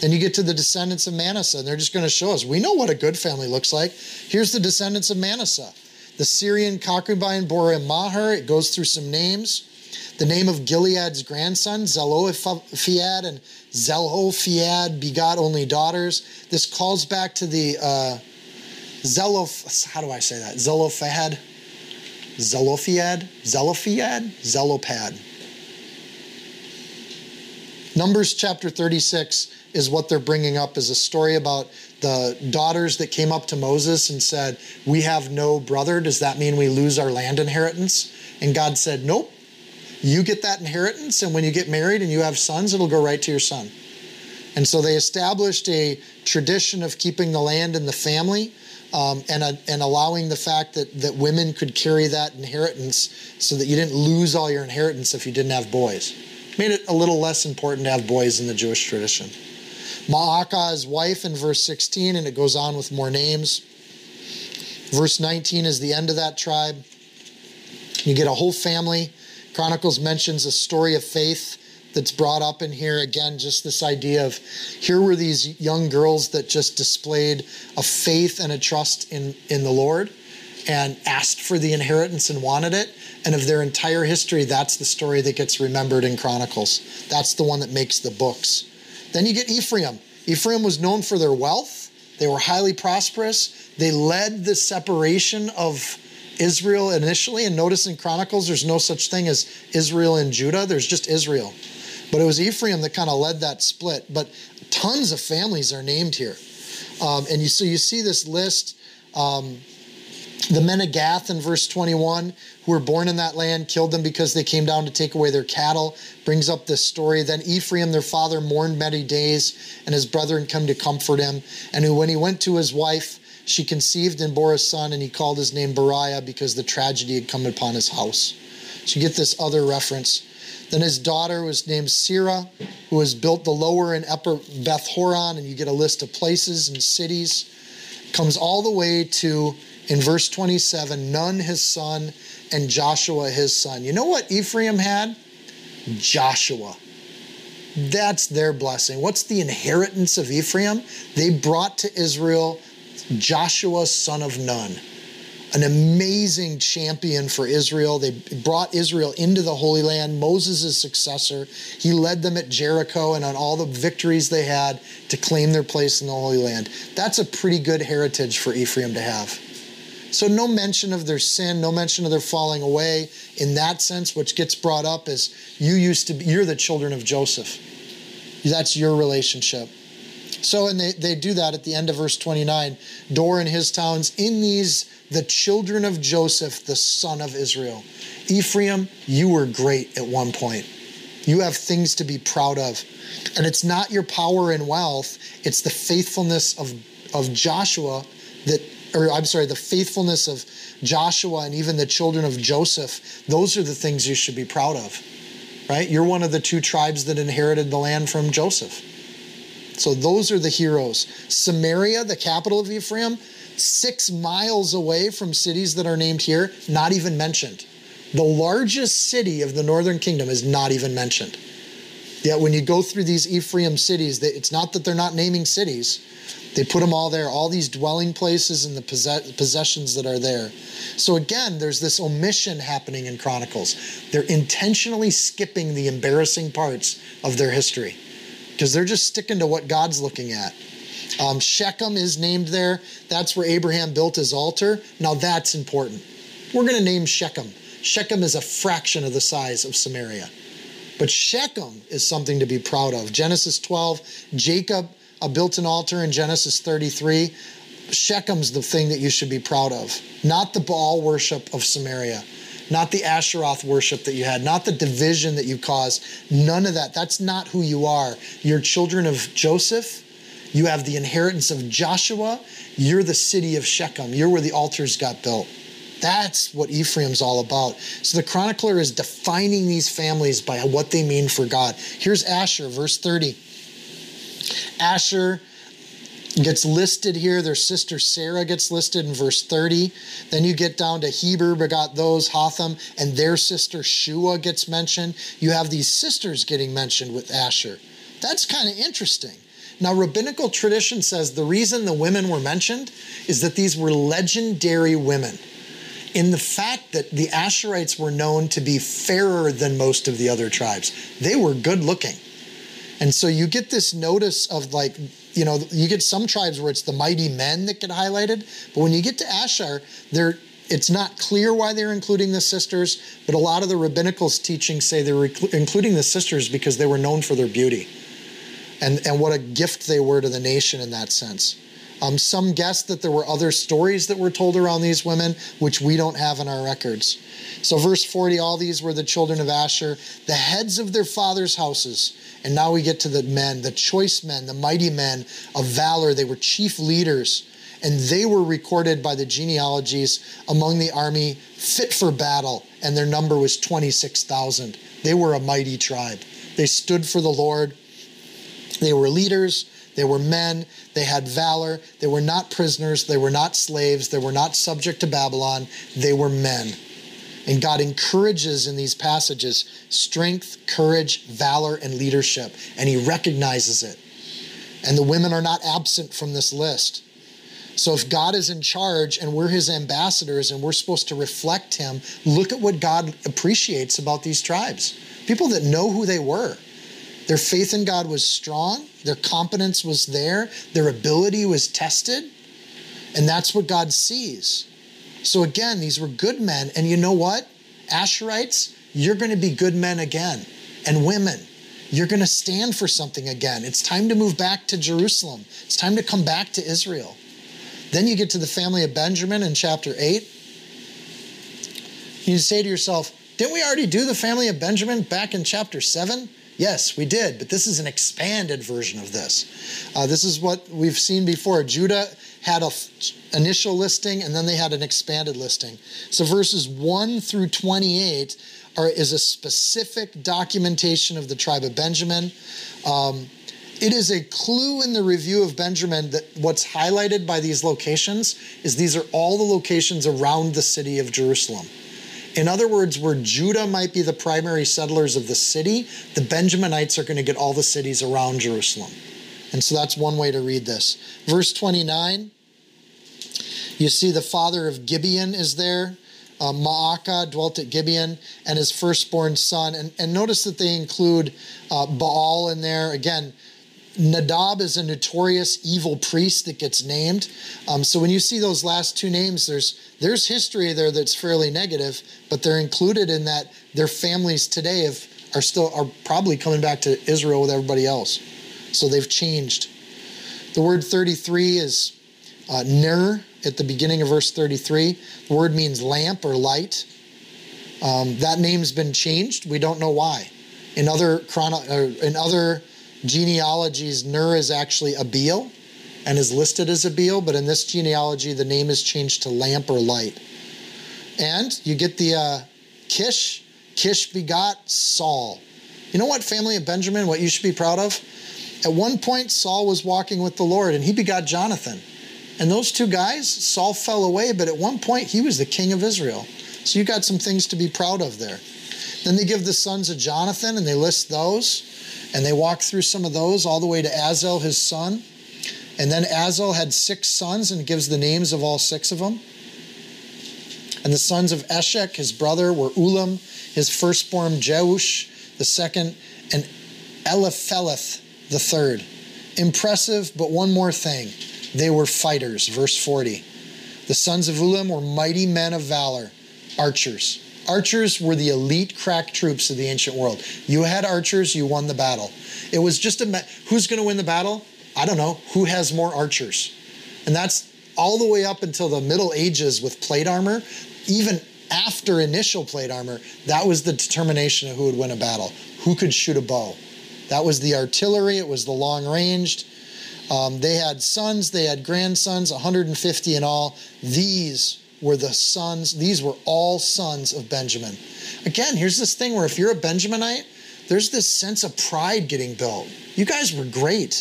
Then you get to the descendants of Manasseh, and they're just going to show us. We know what a good family looks like. Here's the descendants of Manasseh. The Syrian concubine bore Machir. It goes through some names. The name of Gilead's grandson, Zelophehad, and Zelophehad begot only daughters. This calls back to the uh, Zeloph. How do I say that? Zelophehad, Zelophehad, Zelophehad, Zelopad. Numbers chapter 36 is what they're bringing up is a story about the daughters that came up to Moses and said, We have no brother. Does that mean we lose our land inheritance? And God said, Nope. You get that inheritance, and when you get married and you have sons, it'll go right to your son. And so they established a tradition of keeping the land in the family um, and, and allowing the fact that, that women could carry that inheritance so that you didn't lose all your inheritance if you didn't have boys. Made it a little less important to have boys in the Jewish tradition. Maacah's wife in verse 16, and it goes on with more names. Verse 19 is the end of that tribe. You get a whole family. Chronicles mentions a story of faith that's brought up in here. Again, just this idea of here were these young girls that just displayed a faith and a trust in, in the Lord and asked for the inheritance and wanted it. And of their entire history, that's the story that gets remembered in Chronicles. That's the one that makes the books. Then you get Ephraim. Ephraim was known for their wealth, they were highly prosperous. They led the separation of Israel initially. And notice in Chronicles, there's no such thing as Israel and Judah, there's just Israel. But it was Ephraim that kind of led that split. But tons of families are named here. Um, and you, so you see this list. Um, the men of Gath in verse 21 who were born in that land killed them because they came down to take away their cattle. Brings up this story. Then Ephraim, their father, mourned many days, and his brethren come to comfort him. And when he went to his wife, she conceived and bore a son, and he called his name Beriah because the tragedy had come upon his house. So you get this other reference. Then his daughter was named Serah, who has built the lower and upper Beth Horon, and you get a list of places and cities. Comes all the way to, in verse 27, Nun his son, and Joshua his son. You know what Ephraim had? Joshua. That's their blessing. What's the inheritance of Ephraim? They brought to Israel Joshua, son of Nun, an amazing champion for Israel. They brought Israel into the Holy Land. Moses' successor. He led them at Jericho and on all the victories they had to claim their place in the Holy Land. That's a pretty good heritage for Ephraim to have. So, no mention of their sin, no mention of their falling away in that sense. Which gets brought up is you used to be, you're the children of Joseph. That's your relationship. So, and they, they do that at the end of verse 29. Dor and his towns, in these, the children of Joseph, the son of Israel. Ephraim, you were great at one point. You have things to be proud of. And it's not your power and wealth, it's the faithfulness of, of Joshua that, or I'm sorry, the faithfulness of Joshua and even the children of Joseph. Those are the things you should be proud of, right? You're one of the two tribes that inherited the land from Joseph. So those are the heroes. Samaria, the capital of Ephraim, six miles away from cities that are named here, not even mentioned. The largest city of the northern kingdom is not even mentioned. Yet when you go through these Ephraim cities, it's not that they're not naming cities. They put them all there, all these dwelling places and the possessions that are there. So again, there's this omission happening in Chronicles. They're intentionally skipping the embarrassing parts of their history because they're just sticking to what God's looking at. Um, Shechem is named there. That's where Abraham built his altar. Now that's important. We're going to name Shechem. Shechem is a fraction of the size of Samaria. But Shechem is something to be proud of. Genesis 12, Jacob built an altar in Genesis 33. Shechem's the thing that you should be proud of, not the Baal worship of Samaria not the Asheroth worship that you had, not the division that you caused. None of that. That's not who you are. You're children of Joseph. You have the inheritance of Joshua. You're the city of Shechem. You're where the altars got built. That's what Ephraim's all about. So the chronicler is defining these families by what they mean for God. Here's Asher, verse 30. Asher gets listed here. Their sister Sarah gets listed in verse 30. Then you get down to Heber begot those, Hotham, and their sister Shua gets mentioned. You have these sisters getting mentioned with Asher. That's kind of interesting. Now, rabbinical tradition says the reason the women were mentioned is that these were legendary women. In the fact that the Asherites were known to be fairer than most of the other tribes, they were good looking. And so you get this notice of like you know, you get some tribes where it's the mighty men that get highlighted, but when you get to Asher, they're it's not clear why they're including the sisters, but a lot of the rabbinical teachings say they were including the sisters because they were known for their beauty and, and what a gift they were to the nation in that sense. Um, some guess that there were other stories that were told around these women, which we don't have in our records. So, verse 40 all these were the children of Asher, the heads of their fathers' houses and now we get to the men, the choice men, the mighty men of valor. They were chief leaders, and they were recorded by the genealogies among the army fit for battle, and their number was 26,000. They were a mighty tribe. They stood for the Lord. They were leaders. They were men. They had valor. They were not prisoners. They were not slaves. They were not subject to Babylon. They were men. And God encourages in these passages strength, courage, valor, and leadership, and He recognizes it. And the women are not absent from this list. So if God is in charge and we're His ambassadors and we're supposed to reflect Him, look at what God appreciates about these tribes people that know who they were. Their faith in God was strong, their competence was there, their ability was tested, and that's what God sees. So again, these were good men. And you know what? Asherites, you're going to be good men again. And women, you're going to stand for something again. It's time to move back to Jerusalem. It's time to come back to Israel. Then you get to the family of Benjamin in chapter 8. You say to yourself, didn't we already do the family of Benjamin back in chapter 7? Yes, we did, but this is an expanded version of this. Uh, this is what we've seen before. Judah had a initial listing and then they had an expanded listing. So verses 1 through 28 are, is a specific documentation of the tribe of Benjamin. Um, it is a clue in the review of Benjamin that what's highlighted by these locations is these are all the locations around the city of Jerusalem. In other words, where Judah might be the primary settlers of the city, the Benjaminites are going to get all the cities around Jerusalem. And so that's one way to read this. Verse 29, you see the father of Gibeon is there. Uh, dwelt at Gibeon and his firstborn son. And, and notice that they include uh, Baal in there. Again, Nadab is a notorious evil priest that gets named. Um, so when you see those last two names, there's there's history there that's fairly negative, but they're included in that their families today have, are still are probably coming back to Israel with everybody else. So they've changed. The word 33 is uh, ner at the beginning of verse 33. The word means lamp or light. Um, that name's been changed. We don't know why. In other chrono, in other genealogies, Ner is actually Abiel and is listed as Abiel, but in this genealogy, the name is changed to lamp or light. And you get the uh, Kish. Kish begot Saul. You know what, family of Benjamin, what you should be proud of? At one point, Saul was walking with the Lord and he begot Jonathan. And those two guys, Saul fell away, but at one point, he was the king of Israel. So you got some things to be proud of there. Then they give the sons of Jonathan and they list those. And they walk through some of those all the way to Azel, his son. And then Azel had six sons and gives the names of all six of them. And the sons of Eshek, his brother, were Ulam, his firstborn Jeush, the second, and Eliphelet, the third. Impressive, but one more thing. They were fighters, verse 40. The sons of Ulam were mighty men of valor, archers. Archers were the elite crack troops of the ancient world. You had archers, you won the battle. It was just a who's going to win the battle? I don't know. Who has more archers? And that's all the way up until the Middle Ages with plate armor. Even after initial plate armor, that was the determination of who would win a battle. Who could shoot a bow? That was the artillery, it was the long ranged. Um, they had sons, they had grandsons, 150 in all. These were the sons, these were all sons of Benjamin. Again, here's this thing where if you're a Benjaminite, there's this sense of pride getting built. You guys were great.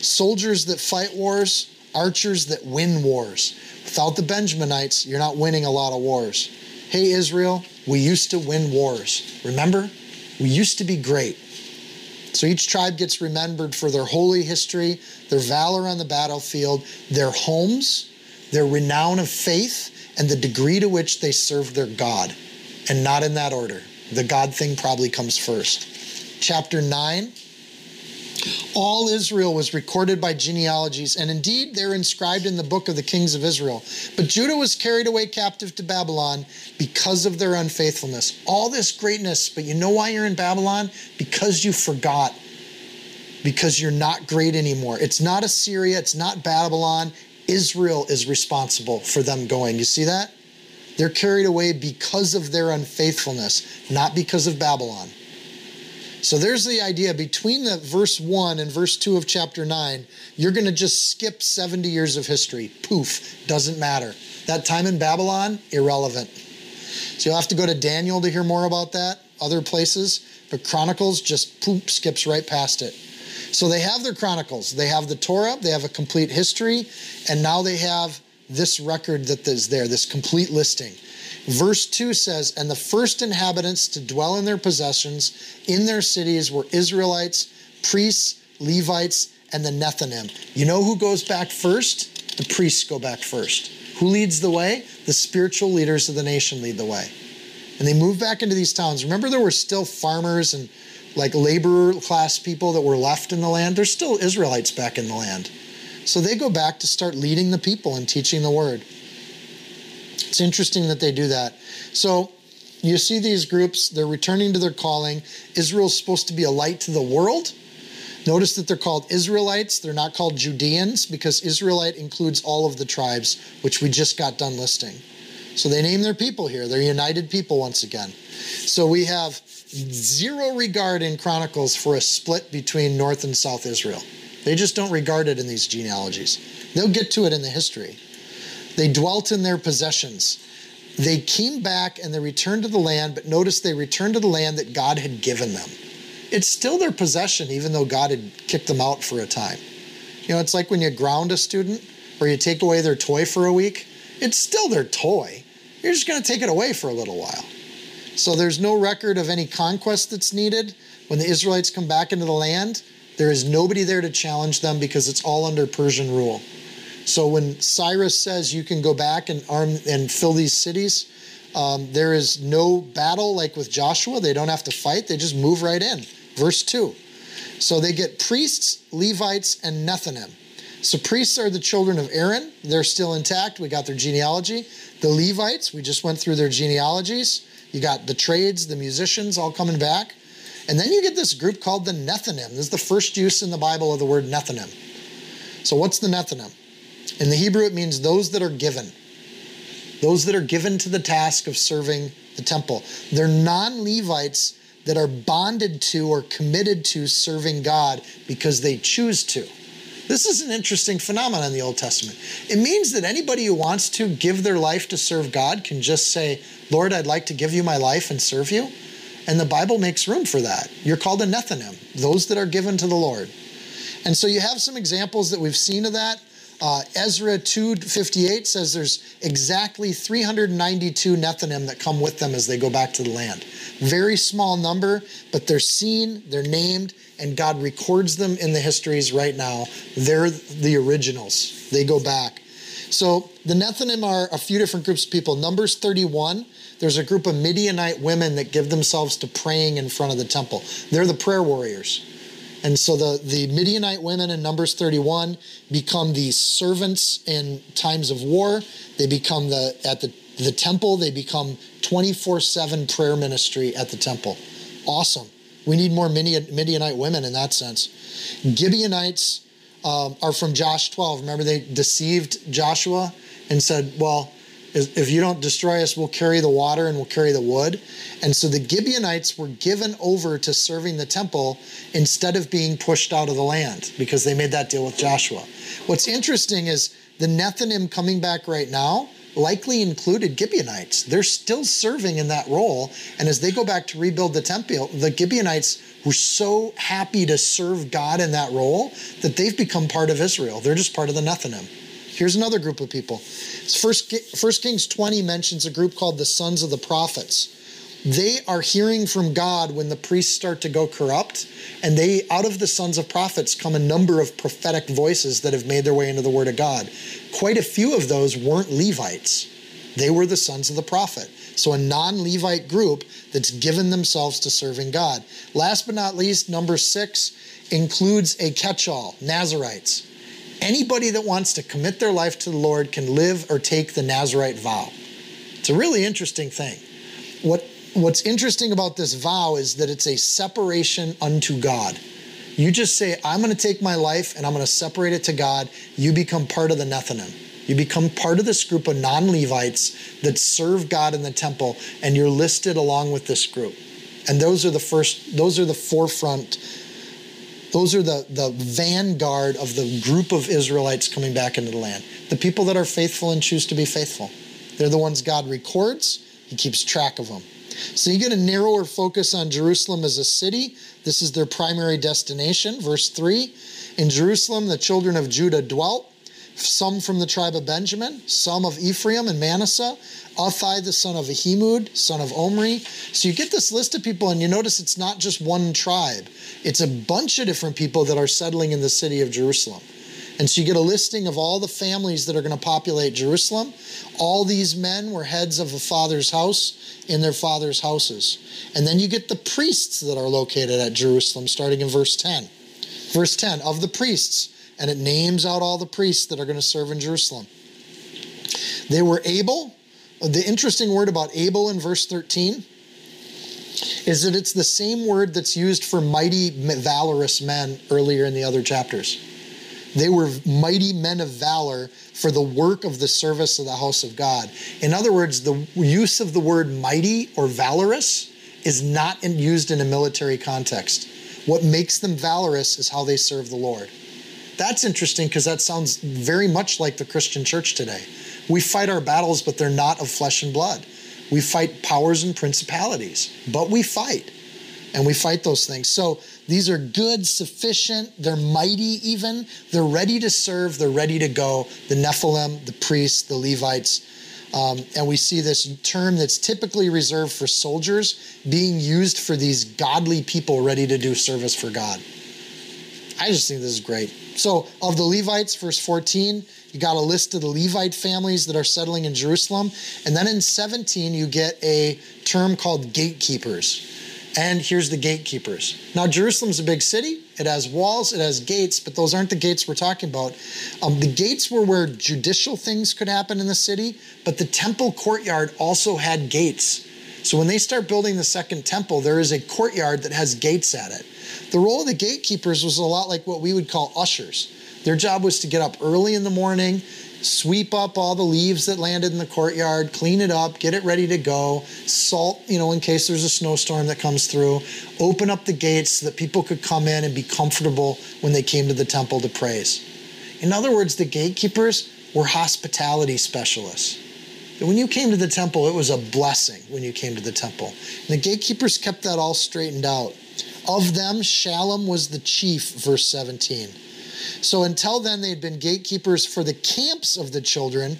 Soldiers that fight wars, archers that win wars. Without the Benjaminites, you're not winning a lot of wars. Hey, Israel, we used to win wars. Remember? We used to be great. So each tribe gets remembered for their holy history, their valor on the battlefield, their homes, their renown of faith, and the degree to which they served their God. And not in that order. The God thing probably comes first. Chapter 9 all Israel was recorded by genealogies, and indeed they're inscribed in the book of the kings of Israel. But Judah was carried away captive to Babylon because of their unfaithfulness. All this greatness, but you know why you're in Babylon? Because you forgot. Because you're not great anymore. It's not Assyria, it's not Babylon. Israel is responsible for them going. You see that? They're carried away because of their unfaithfulness, not because of Babylon. So there's the idea between the verse 1 and verse 2 of chapter 9, you're going to just skip 70 years of history. Poof, doesn't matter. That time in Babylon, irrelevant. So you'll have to go to Daniel to hear more about that, other places, but Chronicles just poop skips right past it. So they have their Chronicles, they have the Torah, they have a complete history, and now they have this record that is there, this complete listing. Verse 2 says, And the first inhabitants to dwell in their possessions in their cities were Israelites, priests, Levites, and the Nethinim. You know who goes back first? The priests go back first. Who leads the way? The spiritual leaders of the nation lead the way. And they move back into these towns. Remember, there were still farmers and like laborer class people that were left in the land. There's still Israelites back in the land. So they go back to start leading the people and teaching the word. It's interesting that they do that. So you see these groups, they're returning to their calling. Israel's supposed to be a light to the world. Notice that they're called Israelites. They're not called Judeans because Israelite includes all of the tribes, which we just got done listing. So they name their people here. They're united people once again. So we have Mm-hmm. zero regard in Chronicles for a split between North and South Israel. They just don't regard it in these genealogies. They'll get to it in the history. They dwelt in their possessions. They came back and they returned to the land, but notice they returned to the land that God had given them. It's still their possession, even though God had kicked them out for a time. You know, it's like when you ground a student or you take away their toy for a week, it's still their toy. You're just going to take it away for a little while. So there's no record of any conquest that's needed. When the Israelites come back into the land, there is nobody there to challenge them because it's all under Persian rule. So when Cyrus says you can go back and arm and fill these cities, um, there is no battle like with Joshua. They don't have to fight, they just move right in. Verse 2. So they get priests, Levites, and Nethinim. So priests are the children of Aaron. They're still intact. We got their genealogy. The Levites, we just went through their genealogies. You got the trades, the musicians all coming back. And then you get this group called the Nethinim. This is the first use in the Bible of the word Nethinim. So what's the Nethinim? In the Hebrew, it means those that are given. Those that are given to the task of serving the temple. They're non Levites that are bonded to or committed to serving God because they choose to. This is an interesting phenomenon in the Old Testament. It means that anybody who wants to give their life to serve God can just say, Lord, I'd like to give you my life and serve you. And the Bible makes room for that. You're called a Nethinim, those that are given to the Lord. And so you have some examples that we've seen of that. Uh, Ezra 2:58 says there's exactly 392 Nethinim that come with them as they go back to the land. Very small number, but they're seen, they're named, and God records them in the histories right now. They're the originals. They go back. So the Nethinim are a few different groups of people. Numbers 31, there's a group of Midianite women that give themselves to praying in front of the temple. They're the prayer warriors. And so the, the Midianite women in Numbers 31 become the servants in times of war. They become the, at the, the temple, they become 24 7 prayer ministry at the temple. Awesome. We need more Midianite women in that sense. Gibeonites um, are from Josh 12. Remember, they deceived Joshua and said, Well, if you don't destroy us, we'll carry the water and we'll carry the wood. And so the Gibeonites were given over to serving the temple instead of being pushed out of the land because they made that deal with Joshua. What's interesting is the Nethinim coming back right now likely included Gibeonites. They're still serving in that role. And as they go back to rebuild the temple, the Gibeonites were so happy to serve God in that role that they've become part of Israel. They're just part of the Nethinim. Here's another group of people. First, First Kings 20 mentions a group called the Sons of the Prophets. They are hearing from God when the priests start to go corrupt, and they, out of the sons of prophets, come a number of prophetic voices that have made their way into the Word of God. Quite a few of those weren't Levites, they were the sons of the prophet. So, a non Levite group that's given themselves to serving God. Last but not least, number six includes a catch all Nazarites. Anybody that wants to commit their life to the Lord can live or take the Nazarite vow. It's a really interesting thing. What, what's interesting about this vow is that it's a separation unto God. You just say, I'm going to take my life and I'm going to separate it to God. You become part of the Nethinim. You become part of this group of non Levites that serve God in the temple, and you're listed along with this group. And those are the first, those are the forefront those are the, the vanguard of the group of Israelites coming back into the land. The people that are faithful and choose to be faithful. They're the ones God records, He keeps track of them. So you get a narrower focus on Jerusalem as a city. This is their primary destination. Verse 3 In Jerusalem, the children of Judah dwelt, some from the tribe of Benjamin, some of Ephraim and Manasseh, Uthai, the son of Ahimud, son of Omri. So you get this list of people, and you notice it's not just one tribe, it's a bunch of different people that are settling in the city of Jerusalem. And so you get a listing of all the families that are going to populate Jerusalem. All these men were heads of a father's house in their father's houses. And then you get the priests that are located at Jerusalem, starting in verse 10. Verse 10 of the priests, and it names out all the priests that are going to serve in Jerusalem. They were able, the interesting word about able in verse 13 is that it's the same word that's used for mighty, valorous men earlier in the other chapters. They were mighty men of valor for the work of the service of the house of God. In other words, the use of the word mighty or valorous is not used in a military context. What makes them valorous is how they serve the Lord. That's interesting because that sounds very much like the Christian church today. We fight our battles, but they're not of flesh and blood. We fight powers and principalities, but we fight. And we fight those things. So these are good, sufficient, they're mighty even. They're ready to serve, they're ready to go. The Nethinim, the priests, the Levites. Um, and we see this term that's typically reserved for soldiers being used for these godly people ready to do service for God. I just think this is great. So, of the Levites, verse 14, you got a list of the Levite families that are settling in Jerusalem. And then in 17, you get a term called gatekeepers. and here's the gatekeepers. Now, Jerusalem's a big city. It has walls, it has gates, but those aren't the gates we're talking about. Um, the gates were where judicial things could happen in the city, but the temple courtyard also had gates. So when they start building the second temple, there is a courtyard that has gates at it. The role of the gatekeepers was a lot like what we would call ushers. Their job was to get up early in the morning, sweep up all the leaves that landed in the courtyard, clean it up, get it ready to go, salt, you know, in case there's a snowstorm that comes through, open up the gates so that people could come in and be comfortable when they came to the temple to praise. In other words, the gatekeepers were hospitality specialists. When you came to the temple, it was a blessing when you came to the temple. And the gatekeepers kept that all straightened out. Of them, Shallum was the chief, verse 17. So until then, they had been gatekeepers for the camps of the children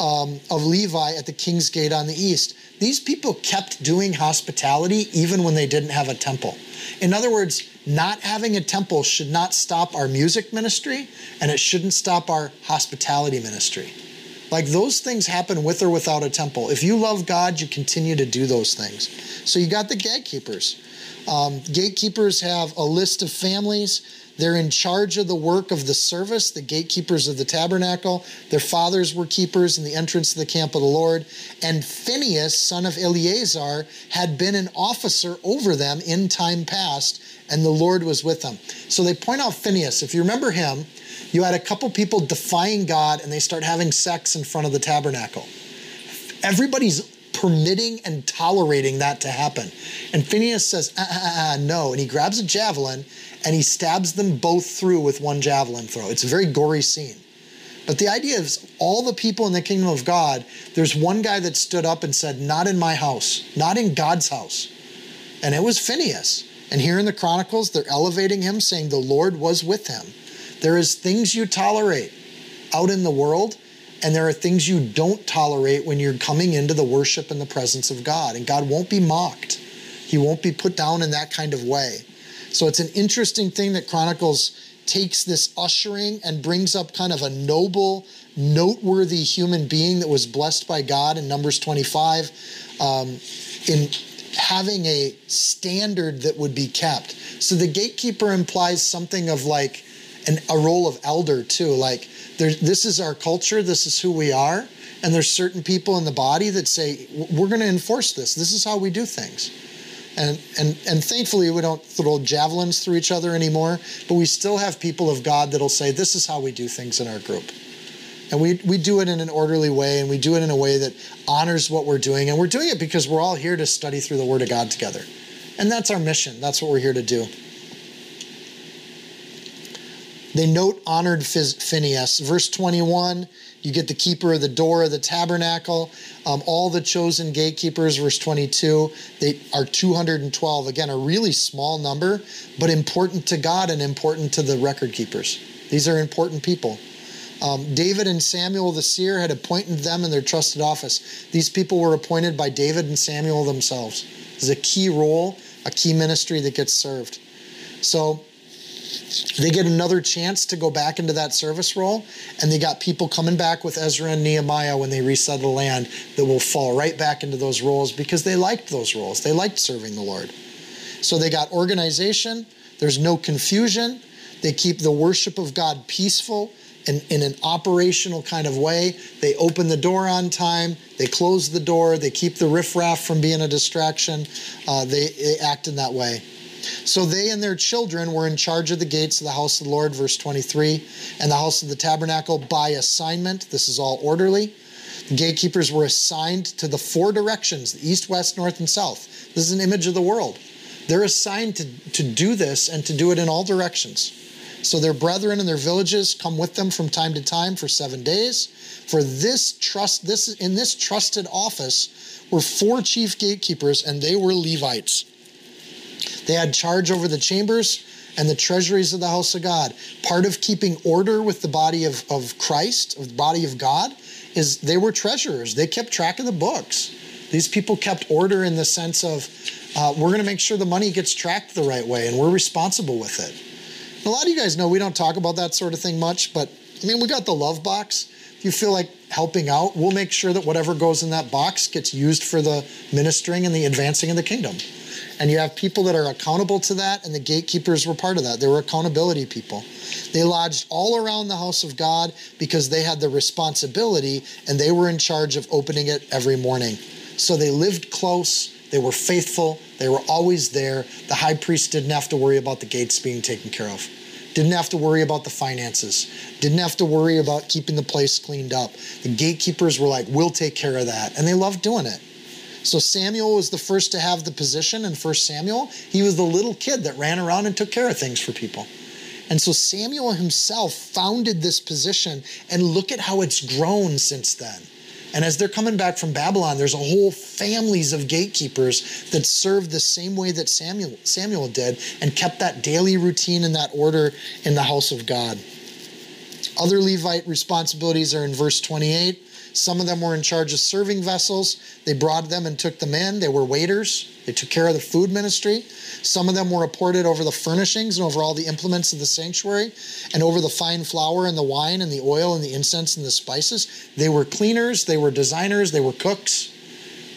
um, of Levi at the king's gate on the east. These people kept doing hospitality even when they didn't have a temple. In other words, not having a temple should not stop our music ministry and it shouldn't stop our hospitality ministry. Like those things happen with or without a temple. If you love God, you continue to do those things. So you got the gatekeepers. Um, gatekeepers have a list of families they're in charge of the work of the service, the gatekeepers of the tabernacle. Their fathers were keepers in the entrance to the camp of the Lord. And Phinehas, son of Eleazar, had been an officer over them in time past, and the Lord was with them. So they point out Phinehas. If you remember him, you had a couple people defying God and they start having sex in front of the tabernacle. Everybody's permitting and tolerating that to happen. And Phineas says, ah, ah, ah, no. And he grabs a javelin and he stabs them both through with one javelin throw. It's a very gory scene. But the idea is all the people in the kingdom of God, there's one guy that stood up and said, Not in my house, not in God's house. And it was Phineas. And here in the Chronicles, they're elevating him, saying the Lord was with him. There is things you tolerate out in the world, and there are things you don't tolerate when you're coming into the worship and the presence of God. And God won't be mocked, He won't be put down in that kind of way. So it's an interesting thing that Chronicles takes this ushering and brings up kind of a noble, noteworthy human being that was blessed by God in Numbers 25 um, in having a standard that would be kept. So the gatekeeper implies something of like an, a role of elder too. Like this is our culture, this is who we are. And there's certain people in the body that say, we're going to enforce this. This is how we do things. And, and, and thankfully, we don't throw javelins through each other anymore, but we still have people of God that'll say, This is how we do things in our group. And we, we do it in an orderly way, and we do it in a way that honors what we're doing. And we're doing it because we're all here to study through the Word of God together. And that's our mission. That's what we're here to do. They note honored Phineas. Verse 21 you get the keeper of the door of the tabernacle. Um, all the chosen gatekeepers, verse 22, they are 212. Again, a really small number, but important to God and important to the record keepers. These are important people. Um, David and Samuel the seer had appointed them in their trusted office. These people were appointed by David and Samuel themselves. This is a key role, a key ministry that gets served. So they get another chance to go back into that service role, and they got people coming back with Ezra and Nehemiah when they resettle the land that will fall right back into those roles because they liked those roles. They liked serving the Lord. So they got organization, there's no confusion, they keep the worship of God peaceful. In, in an operational kind of way. They open the door on time, they close the door, they keep the riffraff from being a distraction. Uh, they, they act in that way. So they and their children were in charge of the gates of the house of the Lord, verse 23, and the house of the tabernacle by assignment. This is all orderly. The gatekeepers were assigned to the four directions the east, west, north, and south. This is an image of the world. They're assigned to, to do this and to do it in all directions. So their brethren and their villages come with them from time to time for seven days. For this trust, this in this trusted office were four chief gatekeepers, and they were Levites. They had charge over the chambers and the treasuries of the house of God. Part of keeping order with the body of, of Christ, of the body of God, is they were treasurers. They kept track of the books. These people kept order in the sense of uh, we're going to make sure the money gets tracked the right way and we're responsible with it. A lot of you guys know we don't talk about that sort of thing much, but I mean, we got the love box. If you feel like helping out, we'll make sure that whatever goes in that box gets used for the ministering and the advancing of the kingdom. And you have people that are accountable to that, and the gatekeepers were part of that. They were accountability people. They lodged all around the house of God because they had the responsibility and they were in charge of opening it every morning. So they lived close, they were faithful, they were always there. The high priest didn't have to worry about the gates being taken care of. Didn't have to worry about the finances. Didn't have to worry about keeping the place cleaned up. The gatekeepers were like, we'll take care of that. And they loved doing it. So Samuel was the first to have the position in 1 Samuel. He was the little kid that ran around and took care of things for people. And so Samuel himself founded this position, and look at how it's grown since then. And as they're coming back from Babylon, there's a whole families of gatekeepers that served the same way that Samuel, Samuel did and kept that daily routine and that order in the house of God. Other Levite responsibilities are in verse 28. Some of them were in charge of serving vessels. They brought them and took them in. They were waiters. They took care of the food ministry. Some of them were apported over the furnishings and over all the implements of the sanctuary and over the fine flour and the wine and the oil and the incense and the spices. They were cleaners, they were designers, they were cooks.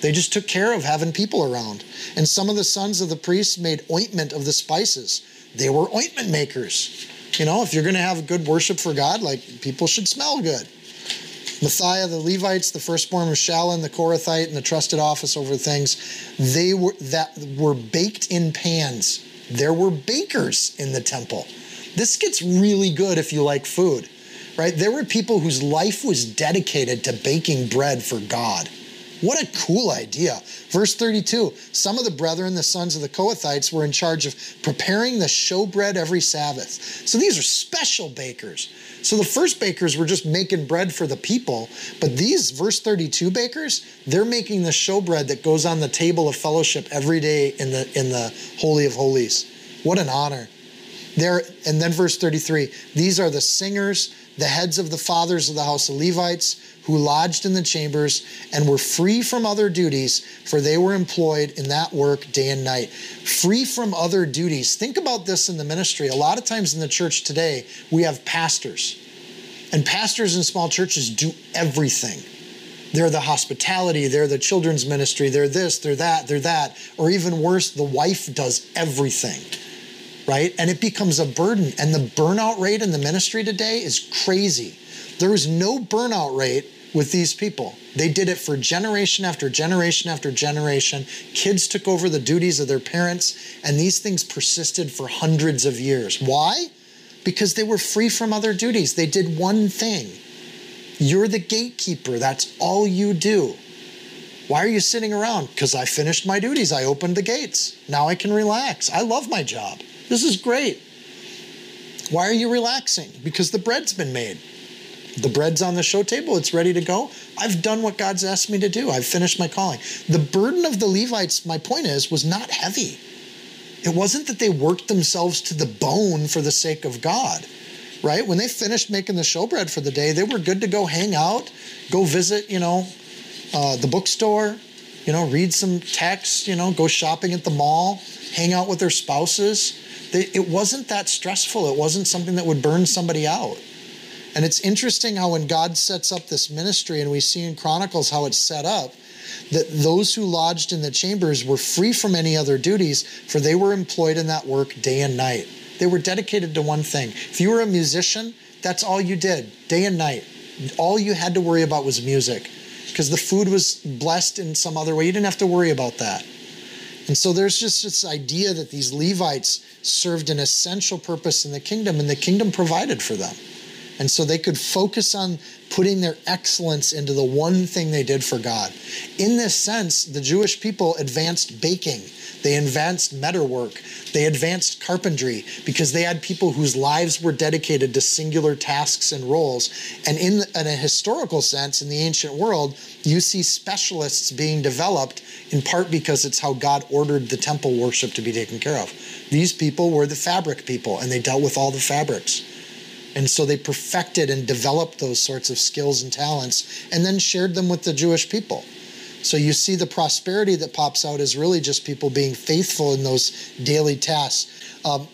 They just took care of having people around. And some of the sons of the priests made ointment of the spices. They were ointment makers. You know, if you're going to have good worship for God, like people should smell good. Matthiah, the Levites, the firstborn of Shallum, the Korathite, and the trusted office over things, they were that were baked in pans. There were bakers in the temple. This gets really good if you like food, right? There were people whose life was dedicated to baking bread for God. What a cool idea. Verse 32 Some of the brethren, the sons of the Kohathites, were in charge of preparing the showbread every Sabbath. So these are special bakers. So the first bakers were just making bread for the people, but these verse 32 bakers, they're making the showbread that goes on the table of fellowship every day in the in the holy of holies. What an honor. There and then verse 33, these are the singers, the heads of the fathers of the house of Levites who lodged in the chambers and were free from other duties, for they were employed in that work day and night. Free from other duties. Think about this in the ministry. A lot of times in the church today, we have pastors, and pastors in small churches do everything. They're the hospitality, they're the children's ministry, they're this, they're that, they're that. Or even worse, the wife does everything right? And it becomes a burden. And the burnout rate in the ministry today is crazy. There is no burnout rate with these people. They did it for generation after generation after generation. Kids took over the duties of their parents, and these things persisted for hundreds of years. Why? Because they were free from other duties. They did one thing. You're the gatekeeper, that's all you do. Why are you sitting around? Because I finished my duties. I opened the gates. Now I can relax. I love my job. This is great. Why are you relaxing? Because the bread's been made. The bread's on the show table, it's ready to go. I've done what God's asked me to do. I've finished my calling. The burden of the Levites, my point is, was not heavy. It wasn't that they worked themselves to the bone for the sake of God, right? When they finished making the showbread for the day, they were good to go hang out, go visit, you know, uh, the bookstore, you know, read some texts, you know, go shopping at the mall, hang out with their spouses. They, it wasn't that stressful. It wasn't something that would burn somebody out. And it's interesting how when God sets up this ministry, and we see in Chronicles how it's set up, that those who lodged in the chambers were free from any other duties, for they were employed in that work day and night. They were dedicated to one thing. If you were a musician, that's all you did, day and night. All you had to worry about was music, because the food was blessed in some other way. You didn't have to worry about that. And so there's just this idea that these Levites served an essential purpose in the kingdom, and the kingdom provided for them. And so they could focus on putting their excellence into the one thing they did for God. In this sense, the Jewish people advanced baking, they advanced metalwork, they advanced carpentry because they had people whose lives were dedicated to singular tasks and roles. And in, in a historical sense, in the ancient world, you see specialists being developed in part because it's how God ordered the temple worship to be taken care of. These people were the fabric people and they dealt with all the fabrics. And so they perfected and developed those sorts of skills and talents and then shared them with the Jewish people. So you see the prosperity that pops out is really just people being faithful in those daily tasks. Um,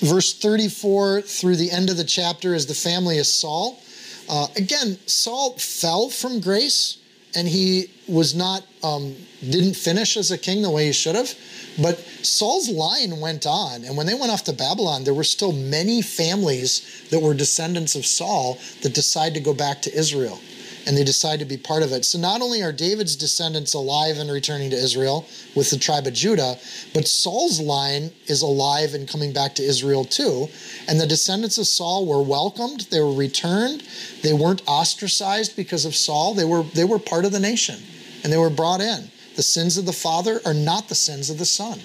verse 34 through the end of the chapter is the family of Saul. Uh, again, Saul fell from grace and he was not um, didn't finish as a king the way he should have. But Saul's line went on, and when they went off to Babylon, there were still many families that were descendants of Saul that decided to go back to Israel and they decide to be part of it. So not only are David's descendants alive and returning to Israel with the tribe of Judah, but Saul's line is alive and coming back to Israel too. And the descendants of Saul were welcomed, they were returned, they weren't ostracized because of Saul. They were they were part of the nation and they were brought in. The sins of the father are not the sins of the son.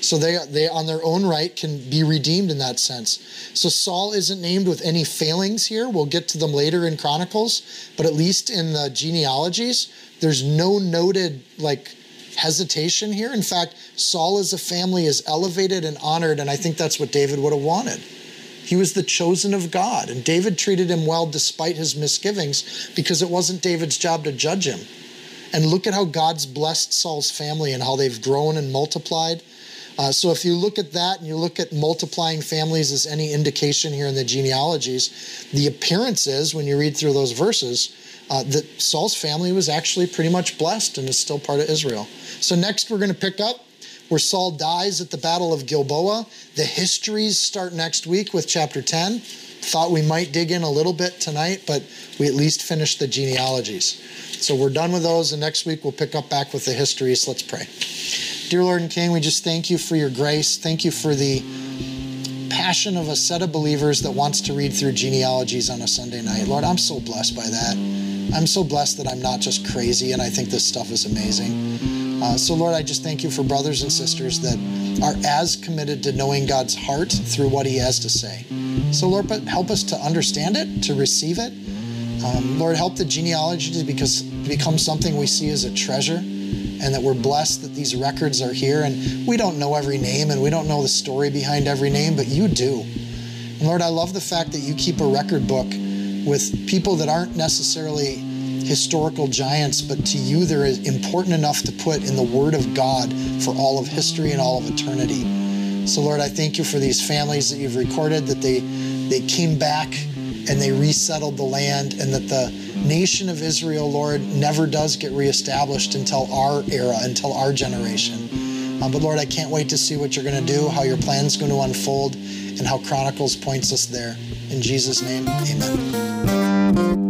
So they, they, on their own right, can be redeemed in that sense. So Saul isn't named with any failings here. We'll get to them later in Chronicles, but at least in the genealogies, there's no noted like hesitation here. In fact, Saul as a family is elevated and honored, and I think that's what David would have wanted. He was the chosen of God, and David treated him well despite his misgivings because it wasn't David's job to judge him. And look at how God's blessed Saul's family and how they've grown and multiplied. Uh, so if you look at that and you look at multiplying families as any indication here in the genealogies, the appearance is, when you read through those verses, uh, that Saul's family was actually pretty much blessed and is still part of Israel. So next we're going to pick up where Saul dies at the Battle of Gilboa. The histories start next week with chapter 10. Thought we might dig in a little bit tonight, but we at least finished the genealogies. So we're done with those, and next week we'll pick up back with the histories. Let's pray. Dear Lord and King, we just thank you for your grace. Thank you for the passion of a set of believers that wants to read through genealogies on a Sunday night. Lord, I'm so blessed by that. I'm so blessed that I'm not just crazy and I think this stuff is amazing. Uh, so, Lord, I just thank you for brothers and sisters that are as committed to knowing God's heart through what He has to say. So, Lord, but help us to understand it, to receive it. Um, Lord, help the genealogy to because, become something we see as a treasure and that we're blessed that these records are here. And we don't know every name and we don't know the story behind every name, but you do. And Lord, I love the fact that you keep a record book with people that aren't necessarily historical giants, but to you they're important enough to put in the Word of God for all of history and all of eternity. So, Lord, I thank you for these families that you've recorded, that they, they came back and they resettled the land, and that the nation of Israel, Lord, never does get reestablished until our era, until our generation. Um, but Lord, I can't wait to see what you're going to do, how your plan's going to unfold, and how Chronicles points us there. In Jesus' name, amen.